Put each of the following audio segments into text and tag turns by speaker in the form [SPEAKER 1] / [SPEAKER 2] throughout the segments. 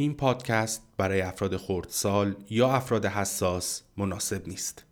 [SPEAKER 1] این پادکست برای افراد خردسال یا افراد حساس مناسب نیست.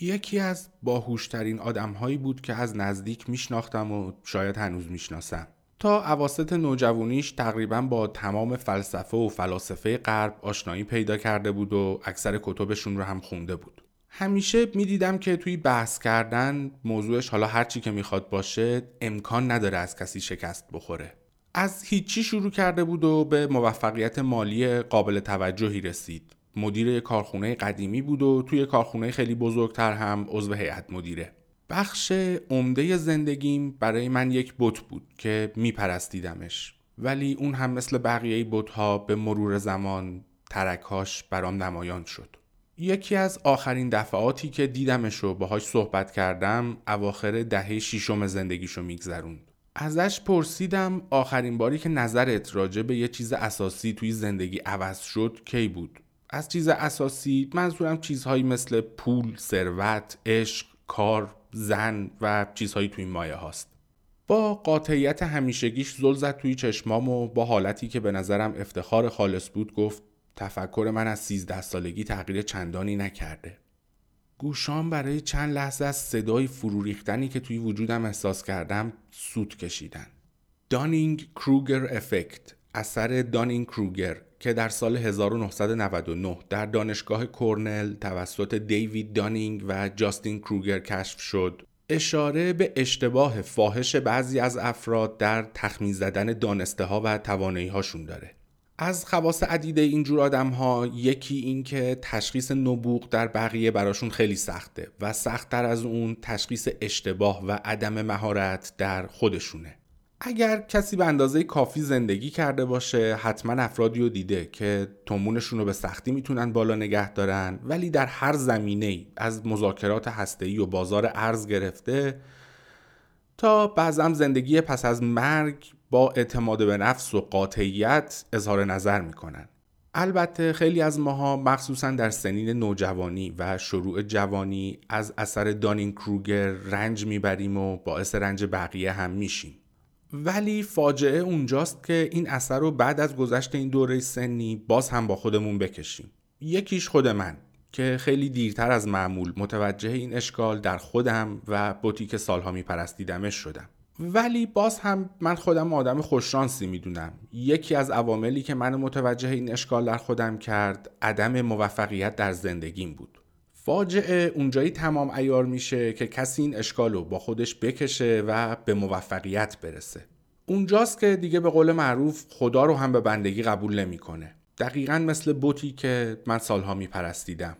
[SPEAKER 1] یکی از باهوشترین آدمهایی بود که از نزدیک میشناختم و شاید هنوز می‌شناسم. تا عواست نوجوانیش تقریبا با تمام فلسفه و فلاسفه غرب آشنایی پیدا کرده بود و اکثر کتبشون رو هم خونده بود. همیشه می‌دیدم که توی بحث کردن موضوعش حالا هرچی که می‌خواد باشه امکان نداره از کسی شکست بخوره. از هیچی شروع کرده بود و به موفقیت مالی قابل توجهی رسید. مدیر کارخونه قدیمی بود و توی کارخونه خیلی بزرگتر هم عضو هیئت مدیره. بخش عمده زندگیم برای من یک بت بود که میپرستیدمش ولی اون هم مثل بقیه بتها به مرور زمان ترکهاش برام نمایان شد یکی از آخرین دفعاتی که دیدمش رو باهاش صحبت کردم اواخر دهه شیشم زندگیشو میگذروند. ازش پرسیدم آخرین باری که نظرت راجع به یه چیز اساسی توی زندگی عوض شد کی بود؟ از چیز اساسی منظورم چیزهایی مثل پول، ثروت، عشق، کار، زن و چیزهایی توی مایه هاست. با قاطعیت همیشگیش زل زد توی چشمام و با حالتی که به نظرم افتخار خالص بود گفت تفکر من از سیزده سالگی تغییر چندانی نکرده. گوشام برای چند لحظه از صدای فرو ریختنی که توی وجودم احساس کردم سود کشیدن. دانینگ کروگر افکت اثر دانینگ کروگر که در سال 1999 در دانشگاه کورنل توسط دیوید دانینگ و جاستین کروگر کشف شد اشاره به اشتباه فاحش بعضی از افراد در تخمین زدن دانسته ها و توانایی هاشون داره. از خواص عدیده اینجور آدم ها یکی این که تشخیص نبوغ در بقیه براشون خیلی سخته و سختتر از اون تشخیص اشتباه و عدم مهارت در خودشونه. اگر کسی به اندازه کافی زندگی کرده باشه حتما افرادی رو دیده که تومونشون رو به سختی می‌تونن بالا نگه دارن ولی در هر زمینه از مذاکرات هسته‌ای و بازار ارز گرفته تا بعضم زندگی پس از مرگ با اعتماد به نفس و قاطعیت اظهار نظر می‌کنن. البته خیلی از ماها مخصوصا در سنین نوجوانی و شروع جوانی از اثر دانین کروگر رنج می‌بریم و باعث رنج بقیه هم میشیم. ولی فاجعه اونجاست که این اثر رو بعد از گذشت این دوره سنی باز هم با خودمون بکشیم. یکیش خود من. که خیلی دیرتر از معمول متوجه این اشکال در خودم و بوتیک سالها میپرستیدمش شدم. ولی باز هم من خودم آدم خوششانسی می‌دونم. یکی از عواملی که منو متوجه این اشکال در خودم کرد عدم موفقیت در زندگیم بود. فاجعه اونجایی تمام ایار میشه که کسی این اشکال رو با خودش بکشه و به موفقیت برسه. اونجاست که دیگه به قول معروف خدا رو هم به بندگی قبول نمی‌کنه. دقیقا مثل بوتی که من سالها میپرستیدم.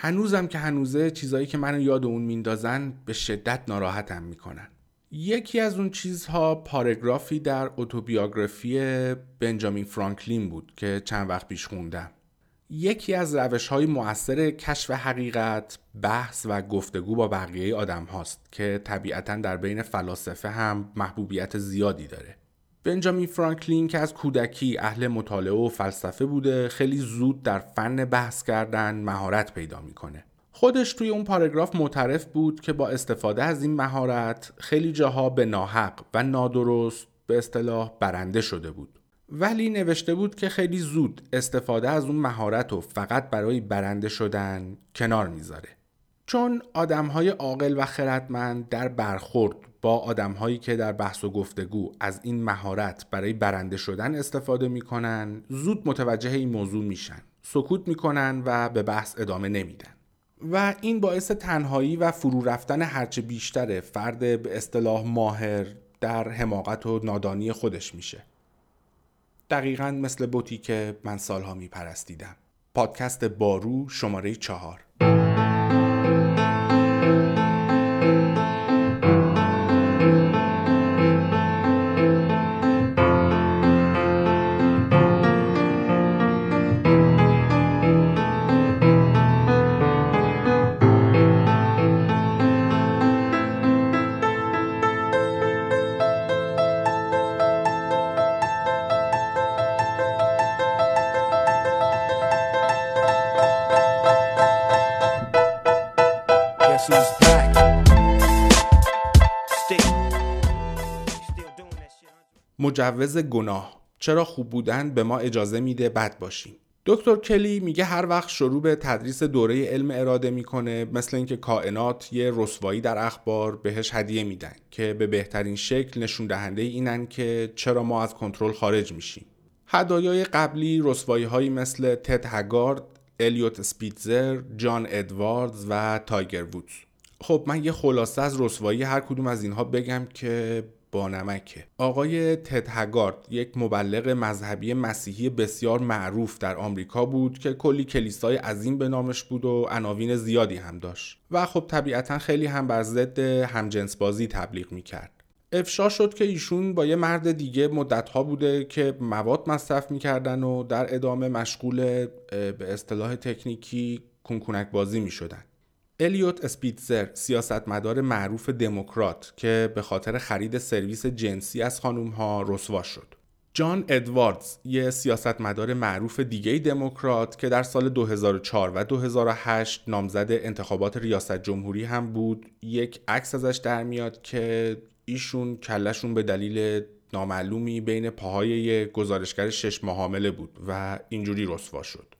[SPEAKER 1] هنوزم که هنوزه چیزایی که منو یاد اون میندازن به شدت ناراحتم می‌کنن. یکی از اون چیزها پاراگرافی در اتوبیوگرافی بنجامین فرانکلین بود که چند وقت پیش خوندم. یکی از روش های مؤثر کشف حقیقت بحث و گفتگو با بقیه آدم هاست که طبیعتا در بین فلاسفه هم محبوبیت زیادی داره. بنجامین فرانکلین که از کودکی اهل مطالعه و فلسفه بوده خیلی زود در فن بحث کردن مهارت پیدا می‌کنه. خودش توی اون پاراگراف معترف بود که با استفاده از این مهارت خیلی جاها به ناحق و نادرست به اصطلاح برنده شده بود. ولی نوشته بود که خیلی زود استفاده از اون مهارت رو فقط برای برنده شدن کنار می‌ذاره. چون آدمهای عاقل و خردمند در برخورد با آدمهایی که در بحث و گفتگو از این مهارت برای برنده شدن استفاده می‌کنن زود متوجه این موضوع میشن سکوت می‌کنن و به بحث ادامه نمیدن. و این باعث تنهایی و فرو رفتن هرچه بیشتر فرد به اصطلاح ماهر در حماقت و نادانی خودش میشه. دقیقا مثل بوتی که من سالها می پرستیدم پادکست بارو شماره چهار. مجوز گناه. چرا خوب بودن به ما اجازه میده بد باشیم؟ دکتر کلی میگه هر وقت شروع به تدریس دوره علم اراده می‌کنه مثل اینکه کائنات یه رسوایی در اخبار بهش هدیه میدن که به بهترین شکل نشون دهنده اینن که چرا ما از کنترل خارج میشیم. هدایای قبلی رسوایی هایی مثل تد هگارد، الیوت سپیتزر، جان ادواردز و تایگر وودز. خب من یه خلاصه از رسوایی هر کدوم از اینها بگم که با نمکه. آقای تد هگارد یک مبلغ مذهبی مسیحی بسیار معروف در آمریکا بود که کلی کلیسای عظیم به نامش بود و عناوین زیادی هم داشت. و خب طبیعتا خیلی هم بر ضد همجنسبازی تبلیغ می‌کرد. افشا شد که ایشون با یه مرد دیگه مدتها بوده که مواد مصرف می‌کردن و در ادامه مشغول به اصطلاح تکنیکی کنکونک بازی می‌شدن. الیوت اسپیتزر سیاستمدار معروف دموکرات که به خاطر خرید سرویس جنسی از خانوم ها رسوا شد. جان ادواردز یه سیاستمدار معروف دیگه دموکرات که در سال 2004 و 2008 نامزد انتخابات ریاست جمهوری هم بود یک عکس ازش در میاد که ایشون کلشون به دلیل نامعلومی بین پاهای یه گزارشگر شش ماه بود و اینجوری رسوا شد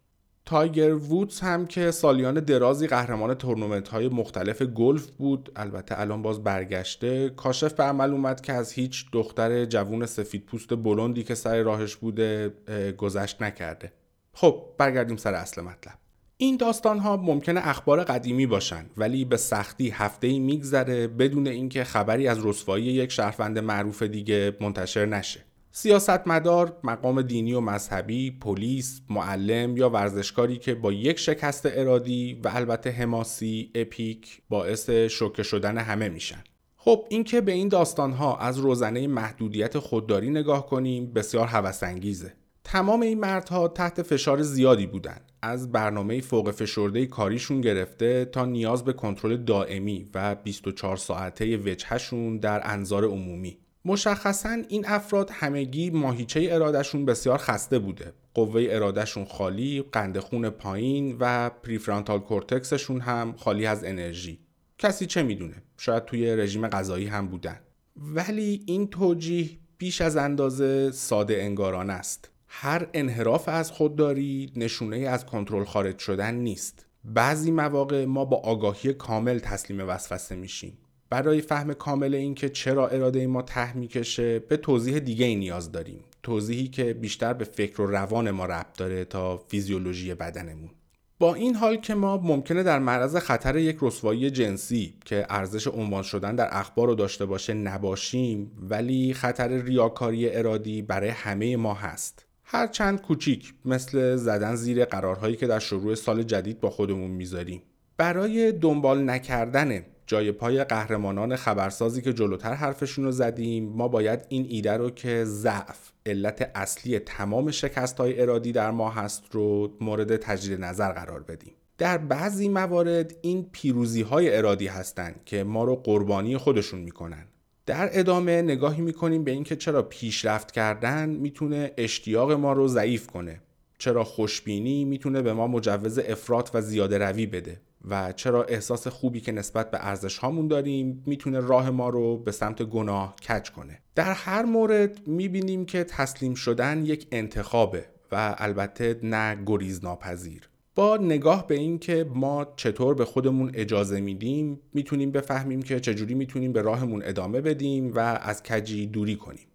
[SPEAKER 1] تایگر وودز هم که سالیان درازی قهرمان تورنمنت های مختلف گلف بود البته الان باز برگشته. کاشف به عمل اومد که از هیچ دختر جوون سفید پوست بلندی که سر راهش بوده گذشت نکرده. خب برگردیم سر اصل مطلب. این داستان ها ممکنه اخبار قدیمی باشن ولی به سختی هفته ای میگذره بدون اینکه خبری از رسوایی یک شهروند معروف دیگه منتشر نشه. سیاستمدار، مقام دینی و مذهبی، پلیس، معلم یا ورزشکاری که با یک شکست ارادی و البته حماسی اپیک باعث شوکه شدن همه میشن. خب اینکه به این داستانها از روزنه محدودیت خودداری نگاه کنیم بسیار هوسانگیزه. تمام این مردها تحت فشار زیادی بودند از برنامه فوق فشرده کاریشون گرفته تا نیاز به کنترل دائمی و 24 ساعته وجهشون در انظار عمومی مشخصا این افراد همگی ماهیچه ارادهشون بسیار خسته بوده. قوه ارادهشون خالی قند خون پایین و prefrontal cortex شون هم خالی از انرژی. کسی چه می‌دونه؟ شاید توی رژیم غذایی هم بودن. ولی این توجیه بیش از اندازه ساده انگارانه است. هر انحراف از خودداری نشونه از کنترل خارج شدن نیست. بعضی مواقع ما با آگاهی کامل تسلیم وسوسه میشیم. برای فهم کامل اینکه چرا اراده ما ته می‌کشه به توضیح دیگه ای نیاز داریم. توضیحی که بیشتر به فکر و روان ما ربط داره تا فیزیولوژی بدنمون. با این حال که ما ممکنه در معرض خطر یک رسوایی جنسی که ارزش عنوان شدن در اخبار رو داشته باشه نباشیم ولی خطر ریاکاری ارادی برای همه ما هست. هرچند کوچیک مثل زدن زیر قرارهایی که در شروع سال جدید با خودمون می‌ذاریم. برای دنبال نکردن جای پای قهرمانان خبرسازی که جلوتر حرفشون رو زدیم ما باید این ایده رو که ضعف علت اصلی تمام شکست های ارادی در ما هست رو مورد تجدید نظر قرار بدیم. در بعضی موارد این پیروزی های ارادی هستند که ما رو قربانی خودشون می‌کنن. در ادامه نگاهی می‌کنیم به اینکه چرا پیشرفت کردن می‌تونه اشتیاق ما رو ضعیف کنه. چرا خوشبینی می‌تونه به ما مجوز افراط و زیاده روی بده. و چرا احساس خوبی که نسبت به ارزش هامون داریم می‌تونه راه ما رو به سمت گناه کج کنه. در هر مورد می‌بینیم که تسلیم شدن یک انتخابه و البته نه گریز ناپذیر با نگاه به این که ما چطور به خودمون اجازه میدیم می‌تونیم بفهمیم که چجوری می‌تونیم به راهمون ادامه بدیم و از کجی دوری کنیم.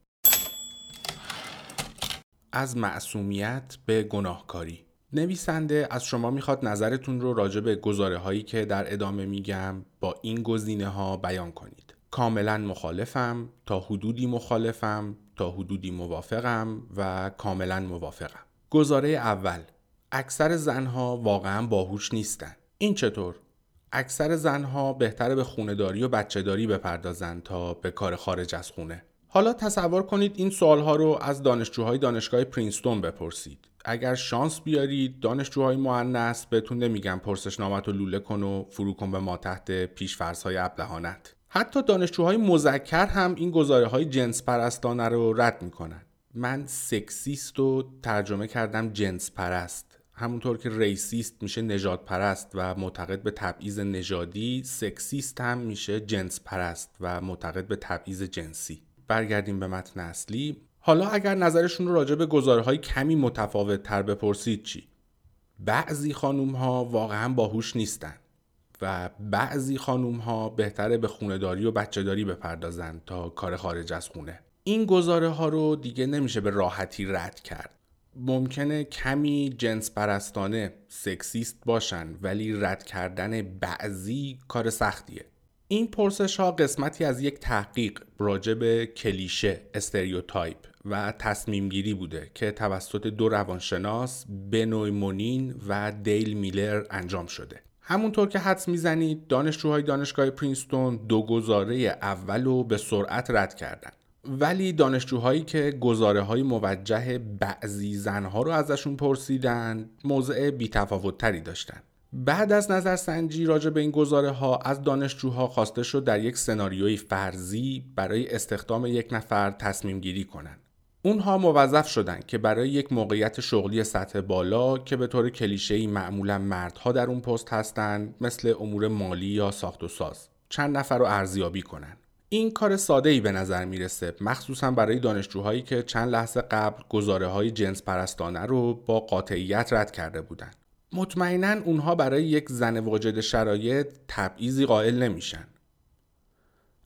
[SPEAKER 1] از معصومیت به گناهکاری. نویسنده از شما می‌خواد نظرتون رو راجع به گزاره هایی که در ادامه میگم با این گزینه ها بیان کنید. کاملا مخالفم تا حدودی مخالفم تا حدودی موافقم و کاملا موافقم. گزاره اول اکثر زنها واقعا باهوش نیستن. این چطور؟ اکثر زنها بهتره به خونهداری و بچهداری بپردازن تا به کار خارج از خونه. حالا تصور کنید این سوالها رو از دانشجوهای دانشگاه پرینستون بپرسید. اگر شانس بیارید دانشجوهای مونث بهتون نمیگن پرسشنامه‌ت رو لوله کن و فرو کن به ماتحت پیش‌فرض‌های ابلهانه‌ت حتی دانشجوهای مذکر هم این گزاره های جنس پرستانه رو رد می‌کنن. من sexist رو ترجمه کردم جنس پرست همونطور که racist میشه نژاد پرست و معتقد به تبعیض نژادی sexist هم میشه جنس پرست و معتقد به تبعیض جنسی. برگردیم به متن اصلی. حالا اگر نظرشون رو راجع به گزاره های کمی متفاوت تر بپرسید چی؟ بعضی خانوم ها واقعا باهوش نیستن و بعضی خانوم ها بهتره به خونداری و بچه داری بپردازن تا کار خارج از خونه. این گزاره ها رو دیگه نمیشه به راحتی رد کرد. ممکنه کمی جنس پرستانه سکسیست باشن ولی رد کردن بعضی کار سختیه. این پرسش ها قسمتی از یک تحقیق راجع به کلیشه stereotype و تصمیم گیری بوده که توسط دو روانشناس بنوا مونین و دیل میلر انجام شده همونطور که حدس می‌زنید دانشجوهای دانشگاه پرینستون دو گزاره اول رو به سرعت رد کردند. ولی دانشجوهایی که گزاره های موجه بعضی زنها رو ازشون پرسیدن موضع بیتفاوتتری داشتن بعد از نظرسنجی راجع به این گزاره ها از دانشجوها خواسته شد در یک سناریوی فرضی برای استخدام یک نفر تصمیم گیری کنند. اونها موظف شدند که برای یک موقعیت شغلی سطح بالا که به طور کلیشه‌ای معمولا مردها در اون پست هستند مثل امور مالی یا ساخت و ساز چند نفر رو ارزیابی کنند. این کار ساده ای به نظر می‌رسه مخصوصا برای دانشجوهایی که چند لحظه قبل گزاره های جنس پرستانه رو با قاطعیت رد کرده بودند. مطمئنا اونها برای یک زن واجد شرایط تبعیضی قائل نمیشن.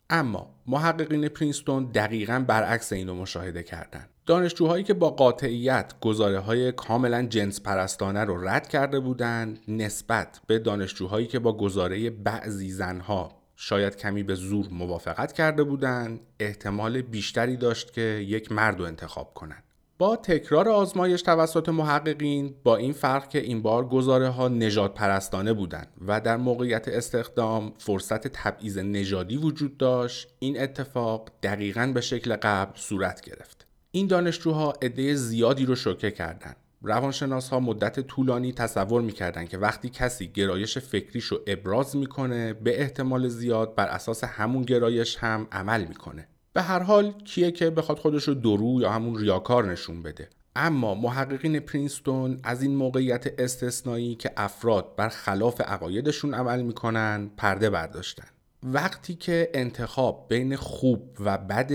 [SPEAKER 1] اما محققین پرینستون دقیقا برعکس اینو مشاهده کردند. دانشجوهایی که با قاطعیت گزاره های کاملا جنس پرستانه رو رد کرده بودند نسبت به دانشجوهایی که با گزاره بعضی زنها شاید کمی به زور موافقت کرده بودند احتمال بیشتری داشت که یک مرد رو انتخاب کنند با تکرار آزمایش توسط محققین با این فرق که این بار گزاره ها نجات پرستانه بودند و در موقعیت استخدام فرصت تبعیض نژادی وجود داشت این اتفاق دقیقا به شکل قبل صورت گرفت. این دانشجوها عده زیادی رو شوکه کردند. روانشناس ها مدت طولانی تصور می‌کردن که وقتی کسی گرایش فکریشو ابراز می‌کنه به احتمال زیاد بر اساس همون گرایش هم عمل می‌کنه. به هر حال کیه که بخواد خودش رو درو یا همون ریاکار نشون بده. اما محققین پرینستون از این موقعیت استثنایی که افراد بر خلاف عقایدشون عمل می‌کنن پرده برداشتن. وقتی که انتخاب بین خوب و بد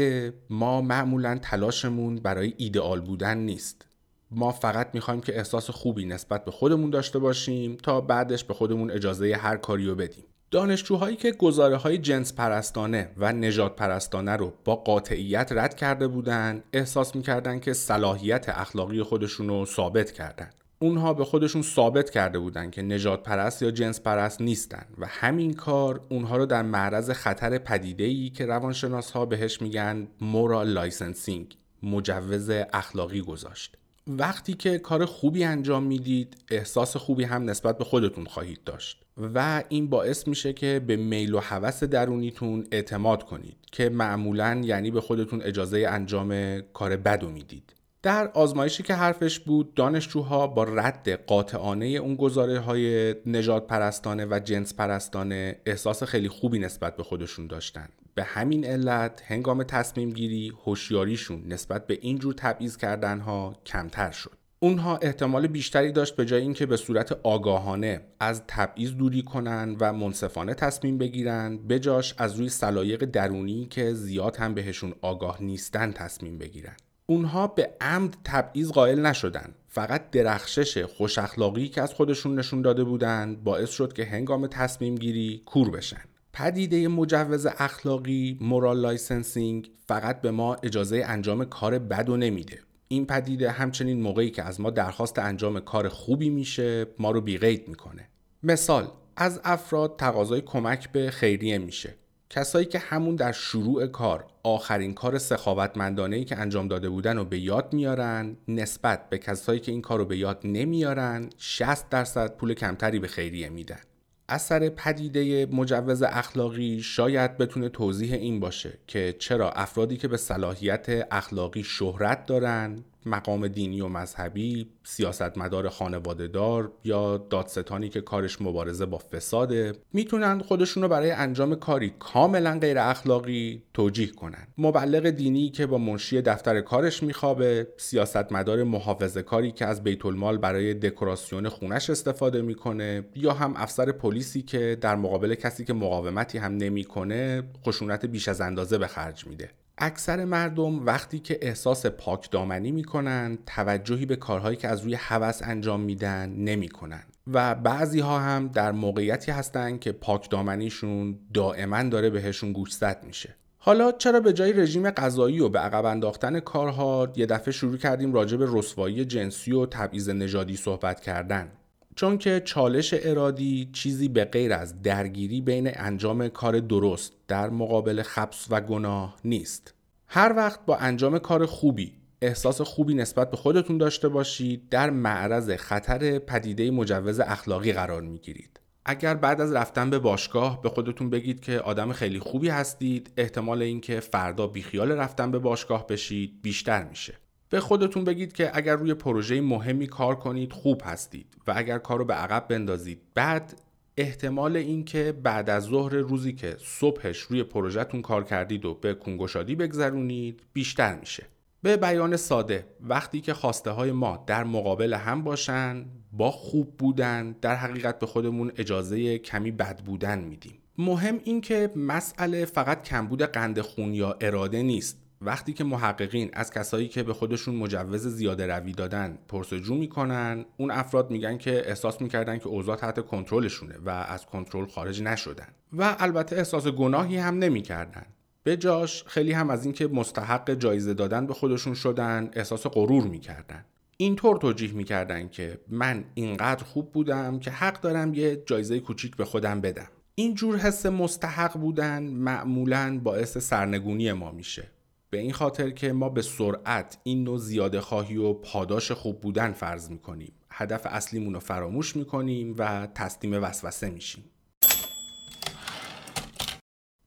[SPEAKER 1] ما معمولا تلاشمون برای ایدئال بودن نیست. ما فقط می‌خوایم که احساس خوبی نسبت به خودمون داشته باشیم تا بعدش به خودمون اجازه هر کاری رو بدیم. دانشجوهایی که گزاره های جنس پرستانه و نژاد پرستانه رو با قاطعیت رد کرده بودند احساس می‌کردن که صلاحیت اخلاقی خودشون رو ثابت کردن. اونها به خودشون ثابت کرده بودند که نژاد پرست یا جنس پرست نیستن و همین کار اونها رو در معرض خطر پدیده ای که روانشناس ها بهش میگن moral licensing مجوز اخلاقی گذاشت. وقتی که کار خوبی انجام می‌دید احساس خوبی هم نسبت به خودتون خواهید داشت و این باعث میشه که به میل و هوس درونیتون اعتماد کنید که معمولا یعنی به خودتون اجازه انجام کار بد می‌دید. در آزمایشی که حرفش بود دانشجوها با رد قاطعانه اون گزاره های نجات پرستانه و جنس پرستانه احساس خیلی خوبی نسبت به خودشون داشتن. به همین علت هنگام تصمیم گیری هوشیاریشون نسبت به اینجور تبعیض کردن ها کمتر شد. اونها احتمال بیشتری داشت به جای اینکه به صورت آگاهانه از تبعیض دوری کنن و منصفانه تصمیم بگیرن بجاش از روی سلایق درونی که زیاد هم بهشون آگاه نیستن تصمیم بگیرن. اونها به عمد تبعیض قائل نشدن. فقط درخشش خوش اخلاقی که از خودشون نشون داده بودند باعث شد که هنگام تصمیم گیری کور بشن. پدیده مجوز اخلاقی moral licensing فقط به ما اجازه انجام کار بد و نمیده. این پدیده همچنین موقعی که از ما درخواست انجام کار خوبی میشه ما رو بیقید می‌کنه. مثال از افراد تقاضای کمک به خیریه میشه. کسایی که همون در شروع کار آخرین کار سخاوتمندانه ای که انجام داده بودن رو به یاد میارن نسبت به کسایی که این کار رو به یاد نمیارن 60 درصد پول کمتری به خیریه میدن. اثر پدیده مجوز اخلاقی شاید بتونه توضیح این باشه که چرا افرادی که به صلاحیت اخلاقی شهرت دارن مقام دینی و مذهبی، سیاستمدار خانوادهدار یا دادستانی که کارش مبارزه با فساده می‌تونن خودشونو برای انجام کاری کاملا غیر اخلاقی توجیه کنن. مبلغ دینی که با منشی دفتر کارش میخوابه، سیاستمدار محافظه کاری که از بیت المال برای دکوراسیون خونش استفاده می‌کنه یا هم افسر پلیسی که در مقابل کسی که مقاومتی هم نمی‌کنه خشونت بیش از اندازه به خرج میده. اکثر مردم وقتی که احساس پاک دامنی می‌کنن توجهی به کارهایی که از روی هوس انجام میدن نمی‌کنن. و بعضی ها هم در موقعیتی هستن که پاک دامنیشون دائما داره بهشون گوشزد میشه. حالا چرا به جای رژیم غذایی و به عقب انداختن کارها یه دفعه شروع کردیم راجع به رسوایی جنسی و تبعیض نژادی صحبت کردن؟ چون که چالش ارادی چیزی به غیر از درگیری بین انجام کار درست در مقابل خبس و گناه نیست. هر وقت با انجام کار خوبی احساس خوبی نسبت به خودتون داشته باشید در معرض خطر پدیده مجوز اخلاقی قرار می‌گیرید. اگر بعد از رفتن به باشگاه به خودتون بگید که آدم خیلی خوبی هستید احتمال اینکه فردا بیخیال رفتن به باشگاه بشید بیشتر میشه. به خودتون بگید که اگر روی پروژه مهمی کار کنید خوب هستید و اگر کار رو به عقب بندازید. بعد احتمال اینکه بعد از ظهر روزی که صبحش روی پروژهتون کار کردید و به کنگوشادی بگذرونید بیشتر میشه. به بیان ساده وقتی که خواسته های ما در مقابل هم باشن با خوب بودن در حقیقت به خودمون اجازه کمی بد بودن میدیم. مهم این که مسئله فقط کمبود قند خون یا اراده نیست. وقتی که محققین از کسایی که به خودشون مجوز زیاده روی دادن پرسجو می‌کنن اون افراد میگن که احساس می‌کردن که اوضاع تحت کنترلشونه و از کنترل خارج نشدن. و البته احساس گناهی هم نمی‌کردن. به جاش خیلی هم از اینکه مستحق جایزه دادن به خودشون شدن احساس غرور می‌کردن. اینطور توجیه می‌کردن که من اینقدر خوب بودم که حق دارم یه جایزه کوچیک به خودم بدم. این جور حس مستحق بودن معمولا باعث سرنگونی ما میشه. به این خاطر که ما به سرعت این نوع زیاده خواهی و پاداش خوب بودن فرض می‌کنیم. هدف اصلیمون رو فراموش می‌کنیم و تسلیم وسوسه میشیم.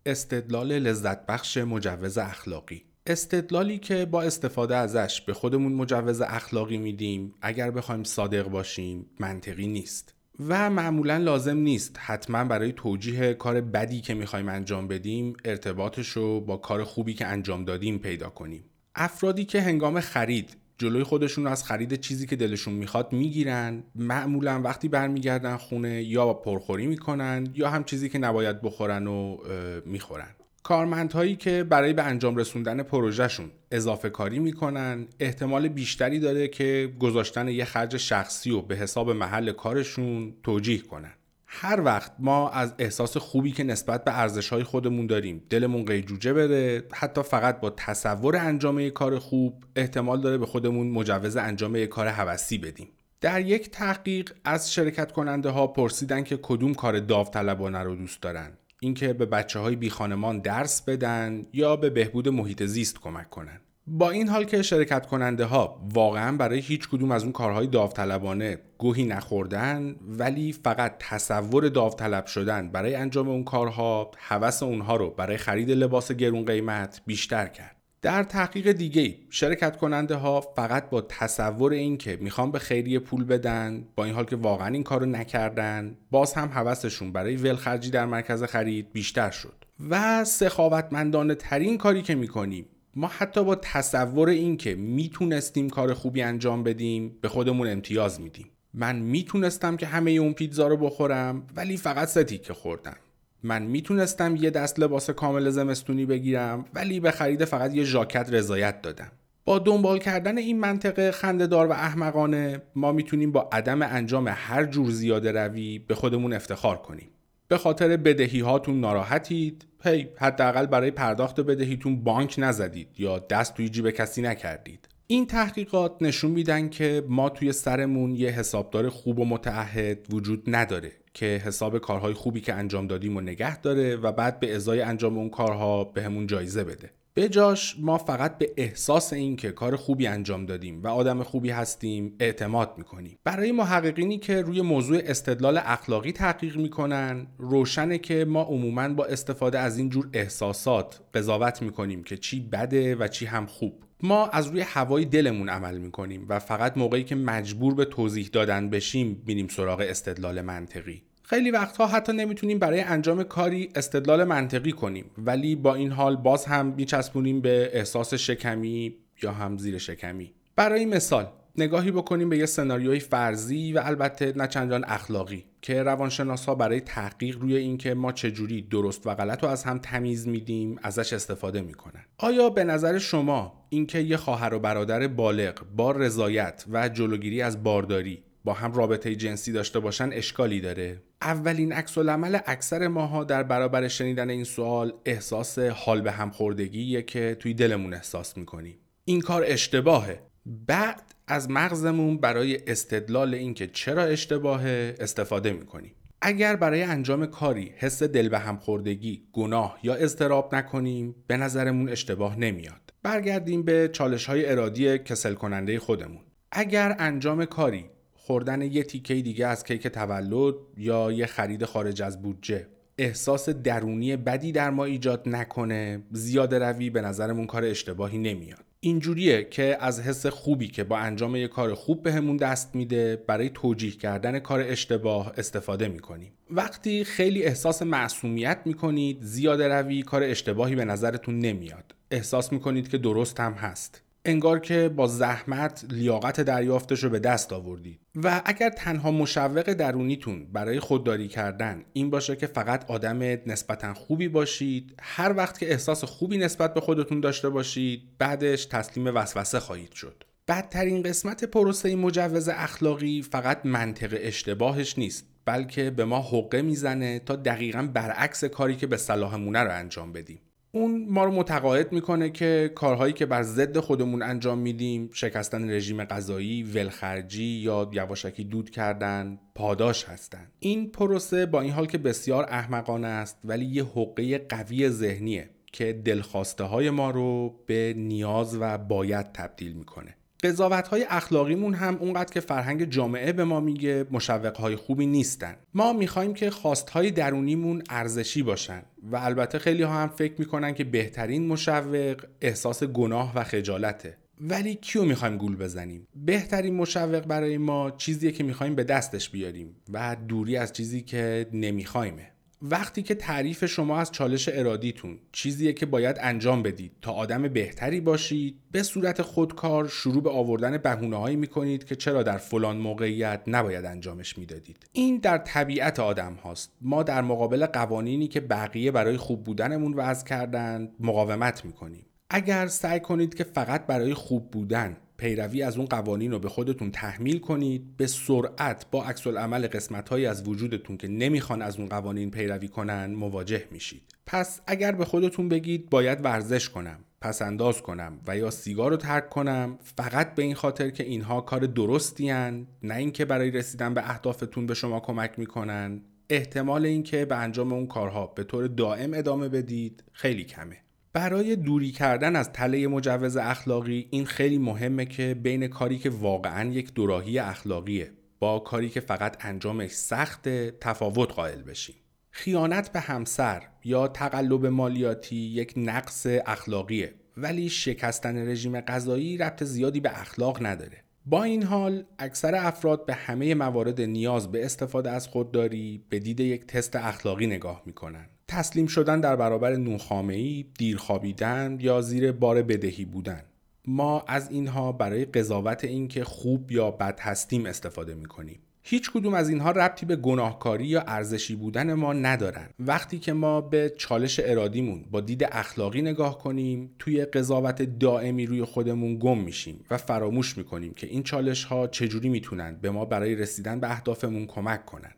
[SPEAKER 1] استدلال لذت بخش مجوز اخلاقی. استدلالی که با استفاده ازش به خودمون مجوز اخلاقی میدیم اگر بخوایم صادق باشیم منطقی نیست. و معمولا لازم نیست. حتما برای توجیه کار بدی که می‌خوایم انجام بدیم ارتباطش رو با کار خوبی که انجام دادیم پیدا کنیم. افرادی که هنگام خرید جلوی خودشون رو از خرید چیزی که دلشون می‌خواد می‌گیرن معمولا وقتی برمیگردن خونه یا پرخوری می‌کنن یا هم چیزی که نباید بخورن و می‌خورن. کارمندهایی که برای به انجام رسوندن پروژهشون اضافه کاری می‌کنن احتمال بیشتری داره که گذاشتن یه خرج شخصی و به حساب محل کارشون توجیه کنن. هر وقت ما از احساس خوبی که نسبت به ارزشهای خودمون داریم دلمون قیجوجه بره حتی فقط با تصور انجام یک کار خوب احتمال داره به خودمون مجوز انجام یک کار هوسی بدیم. در یک تحقیق از شرکت کننده ها پرسیدن که کدوم کار داوطلبانه رو دوست دارن. اینکه به بچه های بی خانمان درس بدن یا به بهبود محیط زیست کمک کنن. با این حال که شرکت کننده ها واقعا برای هیچ کدوم از اون کارهای داوطلبانه گوهی نخوردن ولی فقط تصور داوطلب شدن برای انجام اون کارها هوس اونها رو برای خرید لباس گرون قیمت بیشتر کرد. در تحقیق دیگه شرکت کننده ها فقط با تصور اینکه می‌خوان به خیریه پول بدن با این حال که واقعا این کارو نکردن باز هم حوثشون برای ولخرجی در مرکز خرید بیشتر شد. و سخاوتمندانه ترین کاری که می‌کنیم ما حتی با تصور اینکه می‌تونستیم کار خوبی انجام بدیم به خودمون امتیاز میدیم. من می‌تونستم که همه اون پیتزا رو بخورم ولی فقط سه که خوردم من می‌تونستم یه دست لباس کامل زمستونی بگیرم ولی به خرید فقط یه ژاکت رضایت دادم. با دنبال کردن این منطقه خندهدار و احمقانه ما می‌تونیم با عدم انجام هر جور زیاده روی به خودمون افتخار کنیم. به خاطر بدهی هاتون ناراحتید. هی حداقل برای پرداخت بدهیتون بانک نزدید یا دست توی جیب کسی نکردید. این تحقیقات نشون میدن که ما توی سرمون یه حسابدار خوب و متعهد وجود نداره. که حساب کارهای خوبی که انجام دادیم و نگه داره و بعد به ازای انجام اون کارها به جایزه بده. به جاش ما فقط به احساس این که کار خوبی انجام دادیم و آدم خوبی هستیم اعتماد می‌کنیم. برای محققینی که روی موضوع استدلال اخلاقی تحقیق می‌کنن روشنه که ما عموما با استفاده از این جور احساسات قضاوت می‌کنیم که چی بده و چی هم خوب. ما از روی هوای دلمون عمل می‌کنیم و فقط موقعی که مجبور به توضیح دادن بشیم بینیم سراغ استدلال منطقی. خیلی وقتها حتی نمی‌تونیم برای انجام کاری استدلال منطقی کنیم ولی با این حال باز هم میچسبونیم به احساس شکمی یا هم زیر شکمی. برای مثال نگاهی بکنیم به یه سناریوی فرضی و البته نه چندان اخلاقی که روانشناسا برای تحقیق روی اینکه ما چجوری درست و غلط رو از هم تمیز میدیم ازش استفاده می‌کنن. آیا به نظر شما اینکه یه خواهر و برادر بالغ با رضایت و جلوگیری از بارداری با هم رابطه جنسی داشته باشن اشکالی داره؟ اولین عکس العمل اکثر ماها در برابر شنیدن این سوال احساس حال به هم خوردگیه که توی دلمون احساس می‌کنیم این کار اشتباهه بعد از مغزمون برای استدلال اینکه چرا اشتباهه استفاده می‌کنیم اگر برای انجام کاری حس دل به هم خوردگی، گناه یا اضطراب نکنیم به نظرمون اشتباه نمیاد. برگردیم به چالش های ارادی کسل کننده خودمون. اگر انجام کاری خوردن یه تیکه دیگه از کیک تولد یا یه خرید خارج از بودجه. احساس درونی بدی در ما ایجاد نکنه زیاده روی به نظرمون کار اشتباهی نمیاد. اینجوریه که از حس خوبی که با انجام یک کار خوب بهمون دست میده برای توجیه کردن کار اشتباه استفاده می‌کنیم. وقتی خیلی احساس معصومیت می‌کنید زیاده روی کار اشتباهی به نظرتون نمیاد. احساس می‌کنید که درست هم هست. انگار که با زحمت لیاقت دریافتش رو به دست آوردید و اگر تنها مشوق درونیتون برای خودداری کردن این باشه که فقط آدم نسبتا خوبی باشید هر وقت که احساس خوبی نسبت به خودتون داشته باشید بعدش تسلیم وسوسه خواهید شد. بدترین قسمت پروسه مجوز اخلاقی فقط منطق اشتباهش نیست بلکه به ما حقه می‌زنه تا دقیقا برعکس کاری که به صلاحمونه رو انجام بدیم. اون ما رو متقاعد می‌کنه که کارهایی که بر ضد خودمون انجام میدیم شکستن رژیم غذایی، ولخرجی یا یواشکی دود کردن پاداش هستن. این پروسه با این حال که بسیار احمقانه است ولی یه حقه قوی ذهنیه که دلخواسته های ما رو به نیاز و باید تبدیل می‌کنه. قضاوت های اخلاقیمون هم اونقدر که فرهنگ جامعه به ما میگه مشوق های خوبی نیستن. ما می‌خوایم که خواست های درونیمون ارزشی باشن و البته خیلی ها هم فکر می‌کنن که بهترین مشوق احساس گناه و خجالته. ولی کیو می‌خوایم گول بزنیم؟ بهترین مشوق برای ما چیزیه که می‌خوایم به دستش بیاریم و دوری از چیزی که نمیخوایمه. وقتی که تعریف شما از چالش ارادیتون چیزیه که باید انجام بدید تا آدم بهتری باشید به صورت خودکار شروع به آوردن بهونه هایی می‌کنید که چرا در فلان موقعیت نباید انجامش می‌دادید. این در طبیعت آدم هاست. ما در مقابل قوانینی که بقیه برای خوب بودنمون وضع کردن مقاومت می‌کنیم. اگر سعی کنید که فقط برای خوب بودن پیروی از اون قوانین رو به خودتون تحمیل کنید. به سرعت با عکس العمل قسمت از وجودتون که نمی‌خوان از اون قوانین پیروی کنن مواجه میشید. پس اگر به خودتون بگید باید ورزش کنم پس انداز کنم و یا سیگار رو ترک کنم فقط به این خاطر که اینها کار درستی هن نه اینکه برای رسیدن به اهدافتون به شما کمک می‌کنن. احتمال اینکه به انجام اون کارها به طور دائم ادامه بدید خیلی کمه. برای دوری کردن از تله مجوز اخلاقی این خیلی مهمه که بین کاری که واقعا یک دوراهی اخلاقیه با کاری که فقط انجامش سخت تفاوت قائل بشیم. خیانت به همسر یا تقلب مالیاتی یک نقص اخلاقیه ولی شکستن رژیم غذایی ربط زیادی به اخلاق نداره. با این حال اکثر افراد به همه موارد نیاز به استفاده از خودداری به دید یک تست اخلاقی نگاه می‌کنن. تسلیم شدن در برابر نوخامه‌ای، دیر خوابیدن یا زیر بار بدهی بودن. ما از اینها برای قضاوت اینکه خوب یا بد هستیم استفاده می‌کنیم. هیچ کدوم از اینها ربطی به گناهکاری یا ارزشی بودن ما ندارن. وقتی که ما به چالش ارادیمون با دید اخلاقی نگاه کنیم توی قضاوت دائمی روی خودمون گم میشیم و فراموش می‌کنیم که این چالش ها چجوری می‌تونن به ما برای رسیدن به اهدافمون کمک کنن.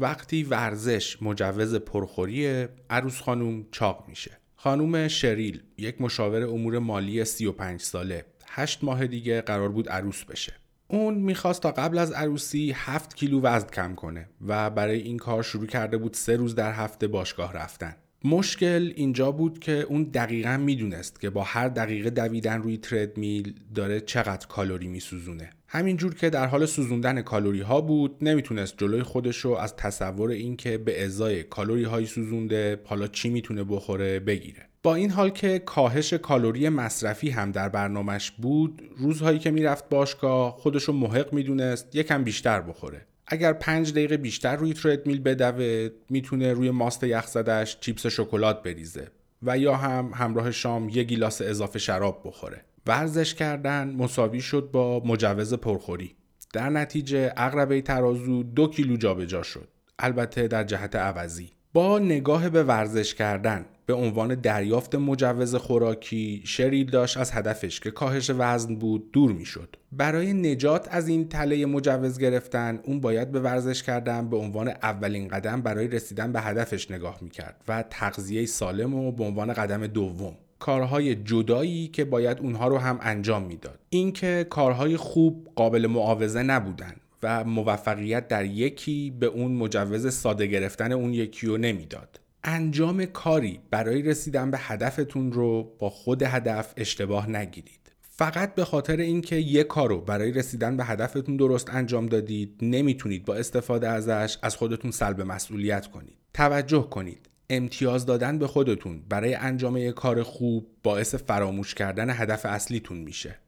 [SPEAKER 1] وقتی ورزش مجوز پرخوری عروس خانوم چاق میشه. خانوم شریل یک مشاور امور مالی 35 ساله. هشت ماه دیگه قرار بود عروس بشه. اون می‌خواست تا قبل از عروسی 7 کیلو وزن کم کنه و برای این کار شروع کرده بود سه روز در هفته باشگاه رفتن. مشکل اینجا بود که اون دقیقا می‌دونست که با هر دقیقه دویدن روی تردمیل داره چقدر کالری میسوزونه. همینجور که در حال سوزوندن کالری ها بود نمی‌تونست جلوی خودش رو از تصور اینکه به ازای کالری هایی سوزونده حالا چی می‌تونه بخوره بگیره. با این حال که کاهش کالری مصرفی هم در برنامهش بود روزهایی که می‌رفت باشگاه خودش رو محق می‌دونست یکم بیشتر بخوره. اگر پنج دقیقه بیشتر روی تردمیل بدوه می‌تونه روی ماست یخزدش چیپس شکلات بریزه و یا هم همراه شام یه گیلاس اضافه شراب بخوره. ورزش کردن مساوی شد با مجوز پرخوری. در نتیجه اقربه ترازو دو کیلو جابجا شد. البته در جهت عوضی. با نگاه به ورزش کردن به عنوان دریافت مجوز خوراکی شریل داشت از هدفش که کاهش وزن بود دور می‌شد. برای نجات از این تله مجوز گرفتن اون باید به ورزش کردن به عنوان اولین قدم برای رسیدن به هدفش نگاه می‌کرد و تغذیه سالم و به عنوان قدم دوم کارهای جدایی که باید اونها رو هم انجام می‌داد. اینکه کارهای خوب قابل معاوضه نبودن و موفقیت در یکی به اون مجوز ساده گرفتن اون یکی رو نمی‌داد. انجام کاری برای رسیدن به هدفتون رو با خود هدف اشتباه نگیرید. فقط به خاطر اینکه یک کار رو برای رسیدن به هدفتون درست انجام دادید نمی‌تونید با استفاده ازش از خودتون سلب مسئولیت کنید. توجه کنید. امتیاز دادن به خودتون برای انجام یک کار خوب باعث فراموش کردن هدف اصلیتون میشه.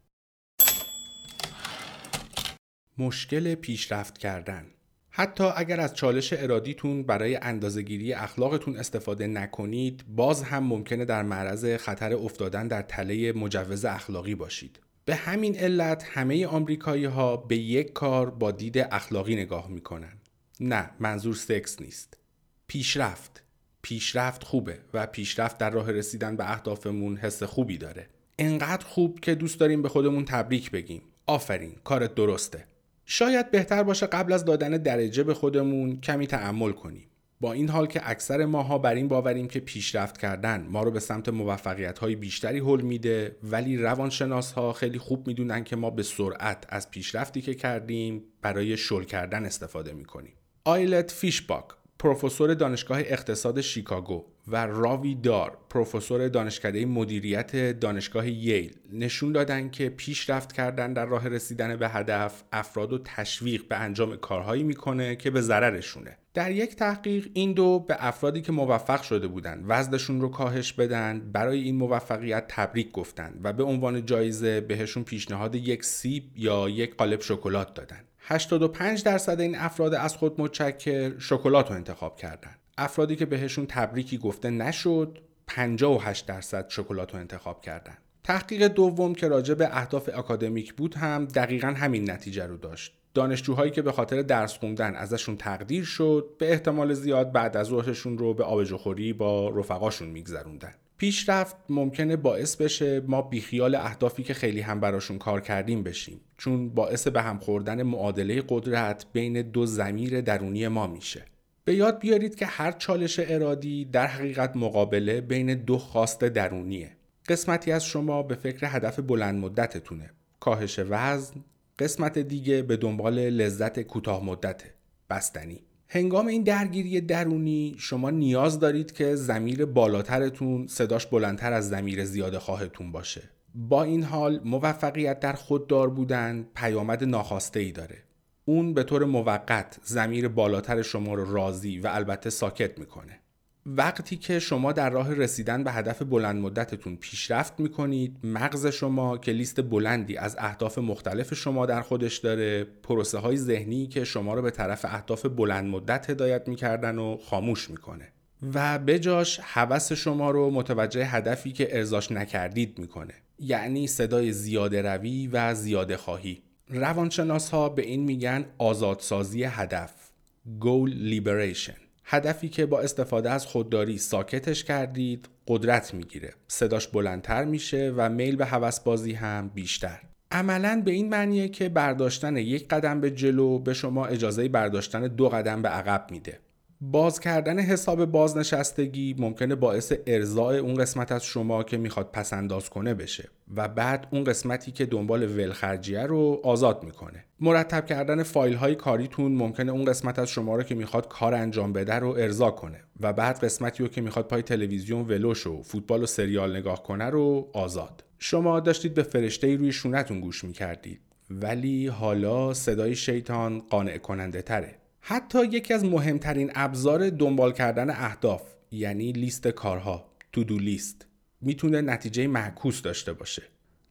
[SPEAKER 1] مشکل پیشرفت کردن. حتی اگر از چالش ارادیتون برای اندازهگیری اخلاقتون استفاده نکنید باز هم ممکنه در معرض خطر افتادن در تله مجوز اخلاقی باشید. به همین علت همه آمریکایی ها به یک کار با دید اخلاقی نگاه می‌کنن. نه منظور سکس نیست. پیشرفت. پیشرفت خوبه و پیشرفت در راه رسیدن به اهدافمون حس خوبی داره. انقدر خوب که دوست داریم به خودمون تبریک بگیم. آفرین کارت درسته. شاید بهتر باشه قبل از دادن درجه به خودمون کمی تعمل کنیم. با این حال که اکثر ماها بر این باوریم که پیشرفت کردن ما رو به سمت موفقیت های بیشتری حل میده ولی روانشناس ها خیلی خوب می‌دونن که ما به سرعت از پیشرفتی که کردیم برای شل کردن استفاده می‌کنیم. آیلت فیشباک پروفسور دانشگاه اقتصاد شیکاگو و راوی دار پروفسور دانشکده مدیریت دانشگاه ییل نشون دادن که پیشرفت کردن در راه رسیدن به هدف افراد و تشویق به انجام کارهایی می‌کنه که به ضررشونه. در یک تحقیق این دو به افرادی که موفق شده بودند وزنشون رو کاهش بدن برای این موفقیت تبریک گفتن و به عنوان جایزه بهشون پیشنهاد یک سیب یا یک قالب شکلات دادن. 85 درصد این افراد از خود متشکر شکلات رو انتخاب کردند. افرادی که بهشون تبریکی گفته نشد 58 درصد شکلات رو انتخاب کردند. تحقیق دوم که راجع به اهداف اکادمیک بود هم دقیقا همین نتیجه رو داشت. دانشجوهایی که به خاطر درس خوندن ازشون تقدیر شد به احتمال زیاد بعد از ظهرشون رو به آبجوخوری با رفقاشون میگذروندن. پیشرفت ممکنه باعث بشه ما بیخیال اهدافی که خیلی هم براشون کار کردیم بشیم. چون باعث به هم خوردن معادله قدرت بین دو زمیر درونی ما میشه. به یاد بیارید که هر چالش ارادی در حقیقت مقابله بین دو خواست درونیه. قسمتی از شما به فکر هدف بلند مدتتونه. کاهش وزن قسمت دیگه به دنبال لذت کوتاه مدته. بستنی. هنگام این درگیری درونی شما نیاز دارید که زمیر بالاترتون صداش بلندتر از زمیر زیاده خواهتون باشه. با این حال موفقیت در خوددار بودن پیامد ناخواسته ای داره. اون به طور موقت زمیر بالاتر شما رو راضی و البته ساکت می‌کنه. وقتی که شما در راه رسیدن به هدف بلند مدتتون پیشرفت می‌کنید مغز شما که لیست بلندی از اهداف مختلف شما در خودش داره پروسه های ذهنی که شما رو به طرف اهداف بلند مدت هدایت می‌کردن و خاموش می‌کنه. و بجاش حوس شما رو متوجه هدفی که ارزاش نکردید می‌کنه. یعنی صدای زیاده روی و زیاده خواهی. روانشناس ها به این میگن آزادسازی هدف. Goal Liberation. هدفی که با استفاده از خودداری ساکتش کردید قدرت می‌گیره. صداش بلندتر میشه و میل به بازی هم بیشتر. عملا به این معنیه که برداشتن یک قدم به جلو به شما اجازه برداشتن دو قدم به عقب میده. باز کردن حساب بازنشستگی ممکنه باعث ارزای اون قسمت از شما که می‌خواد پسنداز کنه بشه و بعد اون قسمتی که دنبال ولخرجیه رو آزاد می‌کنه. مرتب کردن فایل های کاریتون ممکنه اون قسمت از شما رو که می‌خواد کار انجام بده رو ارضا کنه و بعد قسمتی رو که می‌خواد پای تلویزیون ولوش و فوتبال و سریال نگاه کنه رو آزاد. شما داشتید به فرشته روی شونتون گوش می‌کردید ولی حالا صدای شیطان قانع کننده تره. حتی یکی از مهمترین ابزار دنبال کردن اهداف یعنی لیست کارها تو دو لیست می‌تونه نتیجه معکوس داشته باشه.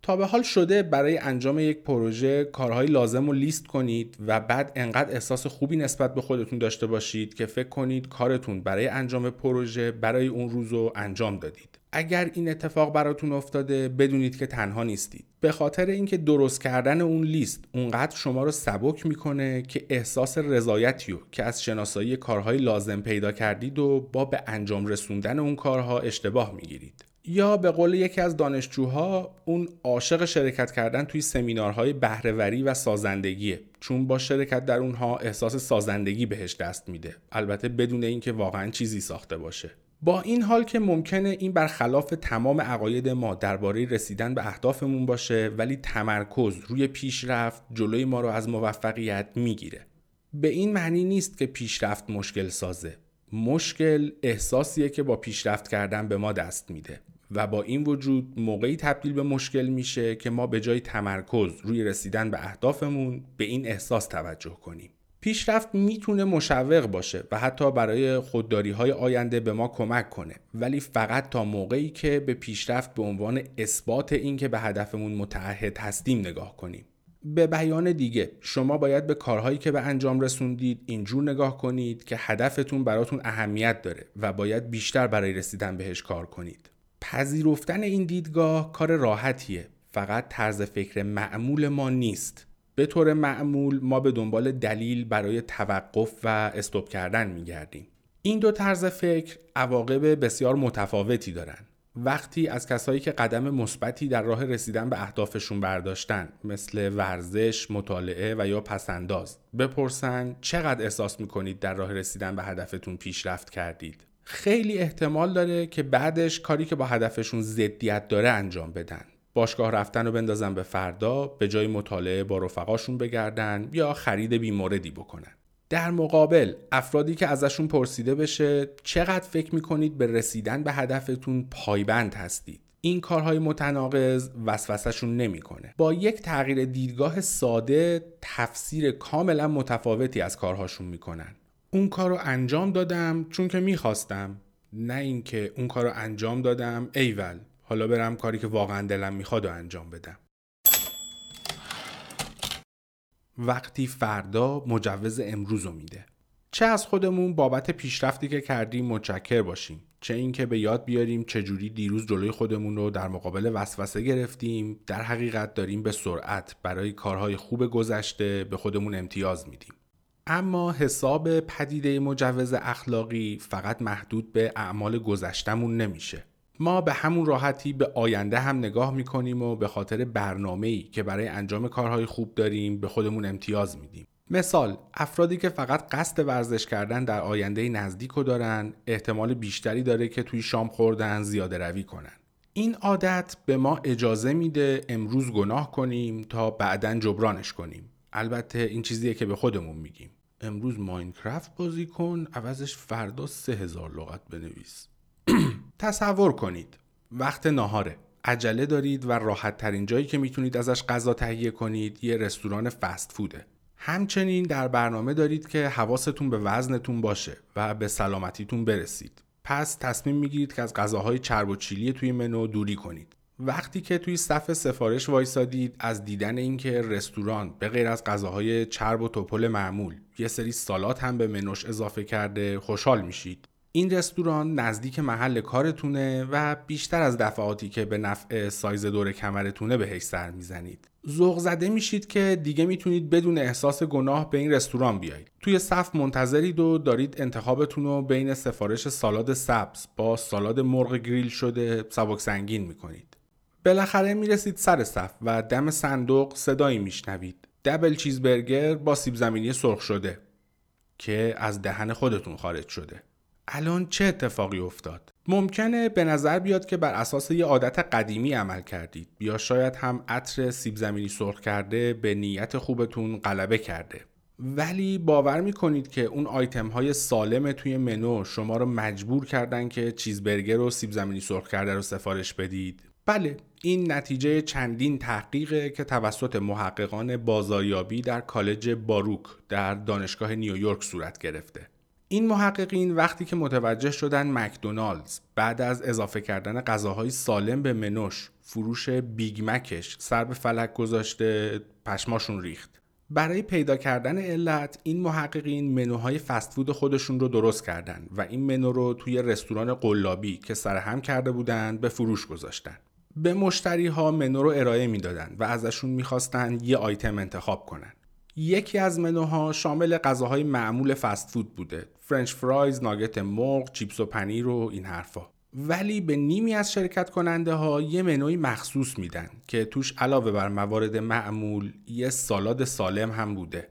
[SPEAKER 1] تا به حال شده برای انجام یک پروژه کارهای لازم رو لیست کنید و بعد انقدر احساس خوبی نسبت به خودتون داشته باشید که فکر کنید کارتون برای انجام پروژه برای اون روز رو انجام دادید. اگر این اتفاق براتون افتاده بدونید که تنها نیستید. به خاطر اینکه درست کردن اون لیست اونقدر شما رو سبک می‌کنه که احساس رضایتی رو که از شناسایی کارهای لازم پیدا کردید و با به انجام رسوندن اون کارها اشتباه می‌گیرید. یا به قول یکی از دانشجوها اون عاشق شرکت کردن توی سمینارهای بهرهوری و سازندگیه. چون با شرکت در اونها احساس سازندگی بهش دست میده. البته بدون اینکه واقعا چیزی ساخته باشه. با این حال که ممکنه این برخلاف تمام عقاید ما درباره رسیدن به اهدافمون باشه ولی تمرکز روی پیشرفت جلوی ما رو از موفقیت می‌گیره. به این معنی نیست که پیشرفت مشکل سازه. مشکل احساسیه که با پیشرفت کردن به ما دست میده و با این وجود موقعی تبدیل به مشکل میشه که ما به جای تمرکز روی رسیدن به اهدافمون به این احساس توجه کنیم. پیشرفت می‌تونه مشوق باشه و حتی برای خودداری های آینده به ما کمک کنه. ولی فقط تا موقعی که به پیشرفت به عنوان اثبات اینکه به هدفمون متعهد هستیم نگاه کنیم. به بیان دیگه شما باید به کارهایی که به انجام رسوندید اینجور نگاه کنید که هدفتون براتون اهمیت داره و باید بیشتر برای رسیدن بهش کار کنید. پذیرفتن این دیدگاه کار راحتیه. فقط طرز فکر معمول ما نیست. به طور معمول ما به دنبال دلیل برای توقف و استوب کردن میگردیم. این دو طرز فکر عواقب بسیار متفاوتی دارن. وقتی از کسایی که قدم مثبتی در راه رسیدن به اهدافشون برداشتن مثل ورزش، مطالعه و یا پسنداز بپرسن چقدر احساس می‌کنید در راه رسیدن به هدفتون پیشرفت کردید. خیلی احتمال داره که بعدش کاری که با هدفشون ضدیت داره انجام بدن. باشگاه رفتن رو بندازن به فردا به جای مطالعه با رفقاشون بگردن یا خرید بیموردی بکنن. در مقابل افرادی که ازشون پرسیده بشه چقدر فکر می‌کنید به رسیدن به هدفتون پایبند هستید؟ این کارهای متناقض وسوسهشون نمی‌کنه. با یک تغییر دیدگاه ساده تفسیر کاملا متفاوتی از کارهاشون می‌کنن. اون کار رو انجام دادم چون که می‌خواستم نه اینکه اون کار رو انجام دادم ایول. حالا برم کاری که واقعا دلم می‌خواد و انجام بدم. وقتی فردا مجوز امروز رو میده. چه از خودمون بابت پیشرفتی که کردیم متشکر باشیم. چه اینکه به یاد بیاریم چجوری دیروز جلوی خودمون رو در مقابل وسوسه گرفتیم. در حقیقت داریم به سرعت برای کارهای خوب گذشته به خودمون امتیاز میدیم. اما حساب پدیده مجوز اخلاقی فقط محدود به اعمال گذشتمون نمیشه. ما به همون راحتی به آینده هم نگاه می‌کنیم و به خاطر برنامه‌ای که برای انجام کارهای خوب داریم به خودمون امتیاز میدیم. مثال افرادی که فقط قصد ورزش کردن در آینده نزدیک رو دارن احتمال بیشتری داره که توی شام خوردن زیاده روی کنن. این عادت به ما اجازه میده امروز گناه کنیم تا بعدا جبرانش کنیم. البته این چیزیه که به خودمون میگیم. امروز ماینکرافت بازی کن عوضش فردا سه هزار لغت بنویس. تصور کنید. وقت ناهاره. عجله دارید و راحت ترین جایی که می‌تونید ازش غذا تهیه کنید یه رستوران فست فوده. همچنین در برنامه دارید که حواستون به وزنتون باشه و به سلامتیتون برسید. پس تصمیم می‌گیرید که از غذاهای چرب و چیلی توی منو دوری کنید. وقتی که توی صف سفارش وایسادید از دیدن اینکه رستوران به غیر از غذاهای چرب و توپل معمول یه سری سالات هم به منوش اضافه کرده خوشحال میشید. این رستوران نزدیک محل کارتونه و بیشتر از دفعاتی که به نفع سایز دور کمرتونه بهش سر می‌زنید. ذوق زده میشید که دیگه می‌تونید بدون احساس گناه به این رستوران بیایید. توی صف منتظرید و دارید انتخابتون رو بین سفارش سالاد سبز با سالاد مرغ گریل شده سبک سنگین می‌کنید. بالاخره می‌رسید سر صف و دم صندوق صدایی میشنوید دبل چیزبرگر با سیب زمینی سرخ شده که از دهن خودتون خارج شده الان چه اتفاقی افتاد؟ ممکنه به نظر بیاد که بر اساس یه عادت قدیمی عمل کردید یا شاید هم عطر سیب زمینی سرخ کرده به نیت خوبتون غلبه کرده. ولی باور می‌کنید که اون آیتم های سالم توی منو شما رو مجبور کردن که چیزبرگر و سیب زمینی سرخ کرده رو سفارش بدید؟ بله این نتیجه چندین تحقیقه که توسط محققان بازاریابی در کالج باروک در دانشگاه نیویورک صورت گرفته. این محققین وقتی که متوجه شدن مکدونالدز بعد از اضافه کردن غذاهای سالم به منوش فروش بیگ مکش سر به فلک گذاشته پشماشون ریخت. برای پیدا کردن علت این محققین منوهای فستفود خودشون رو درست کردن و این منو رو توی رستوران قلابی که سرهم کرده بودند به فروش گذاشتن. به مشتری ها منو رو ارائه می‌دادند و ازشون می‌خواستن یه آیتم انتخاب کنن. یکی از منوها شامل غذاهای معمول فست فود بوده. فرنچ فرایز، ناگت مرغ، چیپس و پنیر و این حرفا. ولی به نیمی از شرکت کننده ها یه منوی مخصوص میدن که توش علاوه بر موارد معمول یه سالاد سالم هم بوده.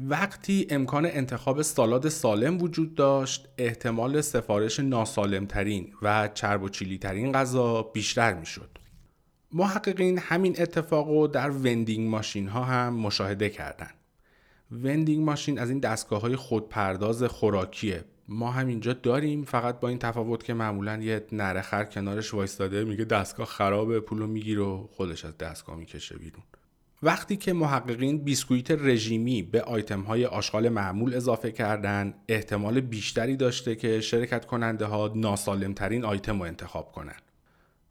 [SPEAKER 1] وقتی امکان انتخاب سالاد سالم وجود داشت احتمال سفارش ناسالمترین و چرب و چیلی ترین غذا بیشتر می‌شد. محققین همین اتفاق رو در وندینگ ماشین ها هم مشاهده کردند. وندینگ ماشین از این دستگاه های خودپرداز خوراکیه. ما هم اینجا داریم فقط با این تفاوت که معمولا یه نرخر کنارش وایستاده میگه دستگاه خرابه پولو می‌گیره و خودش از دستگاه می‌کشه بیرون. وقتی که محققین بیسکویت رژیمی به آیتم های آشغال معمول اضافه کردن احتمال بیشتری داشته که شرکت کننده ها ناسالمترین آیتم رو انتخاب کنن.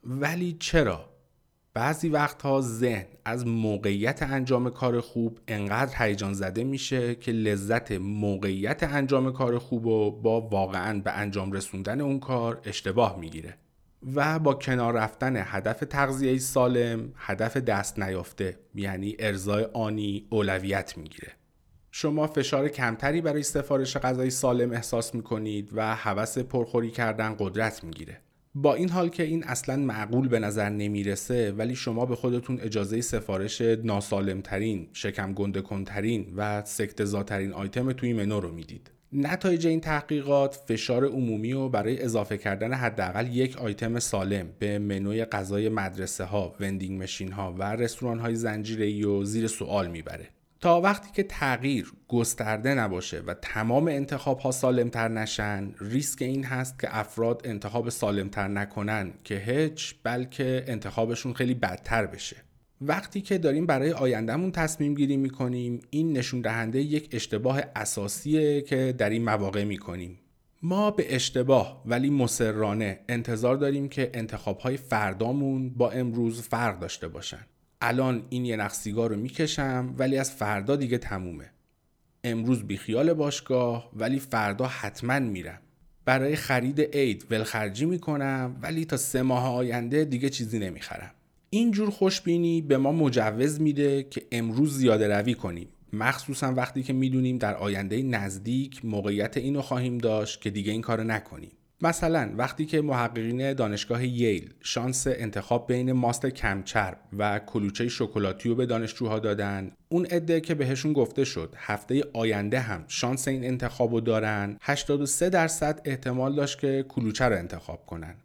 [SPEAKER 1] ولی چرا؟ بعضی وقتها ذهن از موقعیت انجام کار خوب انقدر هیجان زده میشه که لذت موقعیت انجام کار خوب و با واقعا به انجام رسوندن اون کار اشتباه می‌گیره. و با کنار رفتن هدف تغذیه سالم هدف دست نیافته یعنی ارزای آنی اولویت می‌گیره. شما فشار کمتری برای سفارش غذای سالم احساس می‌کنید و هوس پرخوری کردن قدرت می‌گیره. با این حال که این اصلا معقول به نظر نمی‌رسه ولی شما به خودتون اجازه سفارش ناسالمترین، شکم گنده کنترین و سکتزاترین آیتم توی منو رو می‌دید. نتایج این تحقیقات فشار عمومی و برای اضافه کردن حداقل یک آیتم سالم به منوی غذای مدرسه ها، وندینگ مشین ها و رستوران های زنجیره و زیر سوال می‌بره. تا وقتی که تغییر گسترده نباشه و تمام انتخاب ها سالمتر نشن ریسک این هست که افراد انتخاب سالمتر نکنن که هیچ بلکه انتخابشون خیلی بدتر بشه. وقتی که داریم برای آیندهمون تصمیم گیری می‌کنیم این نشون دهنده یک اشتباه اساسیه که در این مواقع می‌کنیم. ما به اشتباه ولی مسررانه انتظار داریم که انتخاب های فردامون با امروز فرق داشته باشن. الان این یه نخ سیگار رو می‌کشم ولی از فردا دیگه تمومه. امروز بیخیال باشگاه ولی فردا حتما میرم. برای خرید عید ولخرجی می‌کنم ولی تا سه ماه آینده دیگه چیزی نمی‌خرم. اینجور خوشبینی به ما مجوز میده که امروز زیاده روی کنیم. مخصوصا وقتی که می‌دونیم در آینده نزدیک موقعیت اینو خواهیم داشت که دیگه این کارو نکنیم. مثلا وقتی که محققین دانشگاه ییل شانس انتخاب بین ماست کمچرب و کلوچه شکلاتی رو به دانشجوها دادن اون عده که بهشون گفته شد هفته آینده هم شانس این انتخاب رو دارن 83 درصد احتمال داشت که کلوچه رو انتخاب کنن.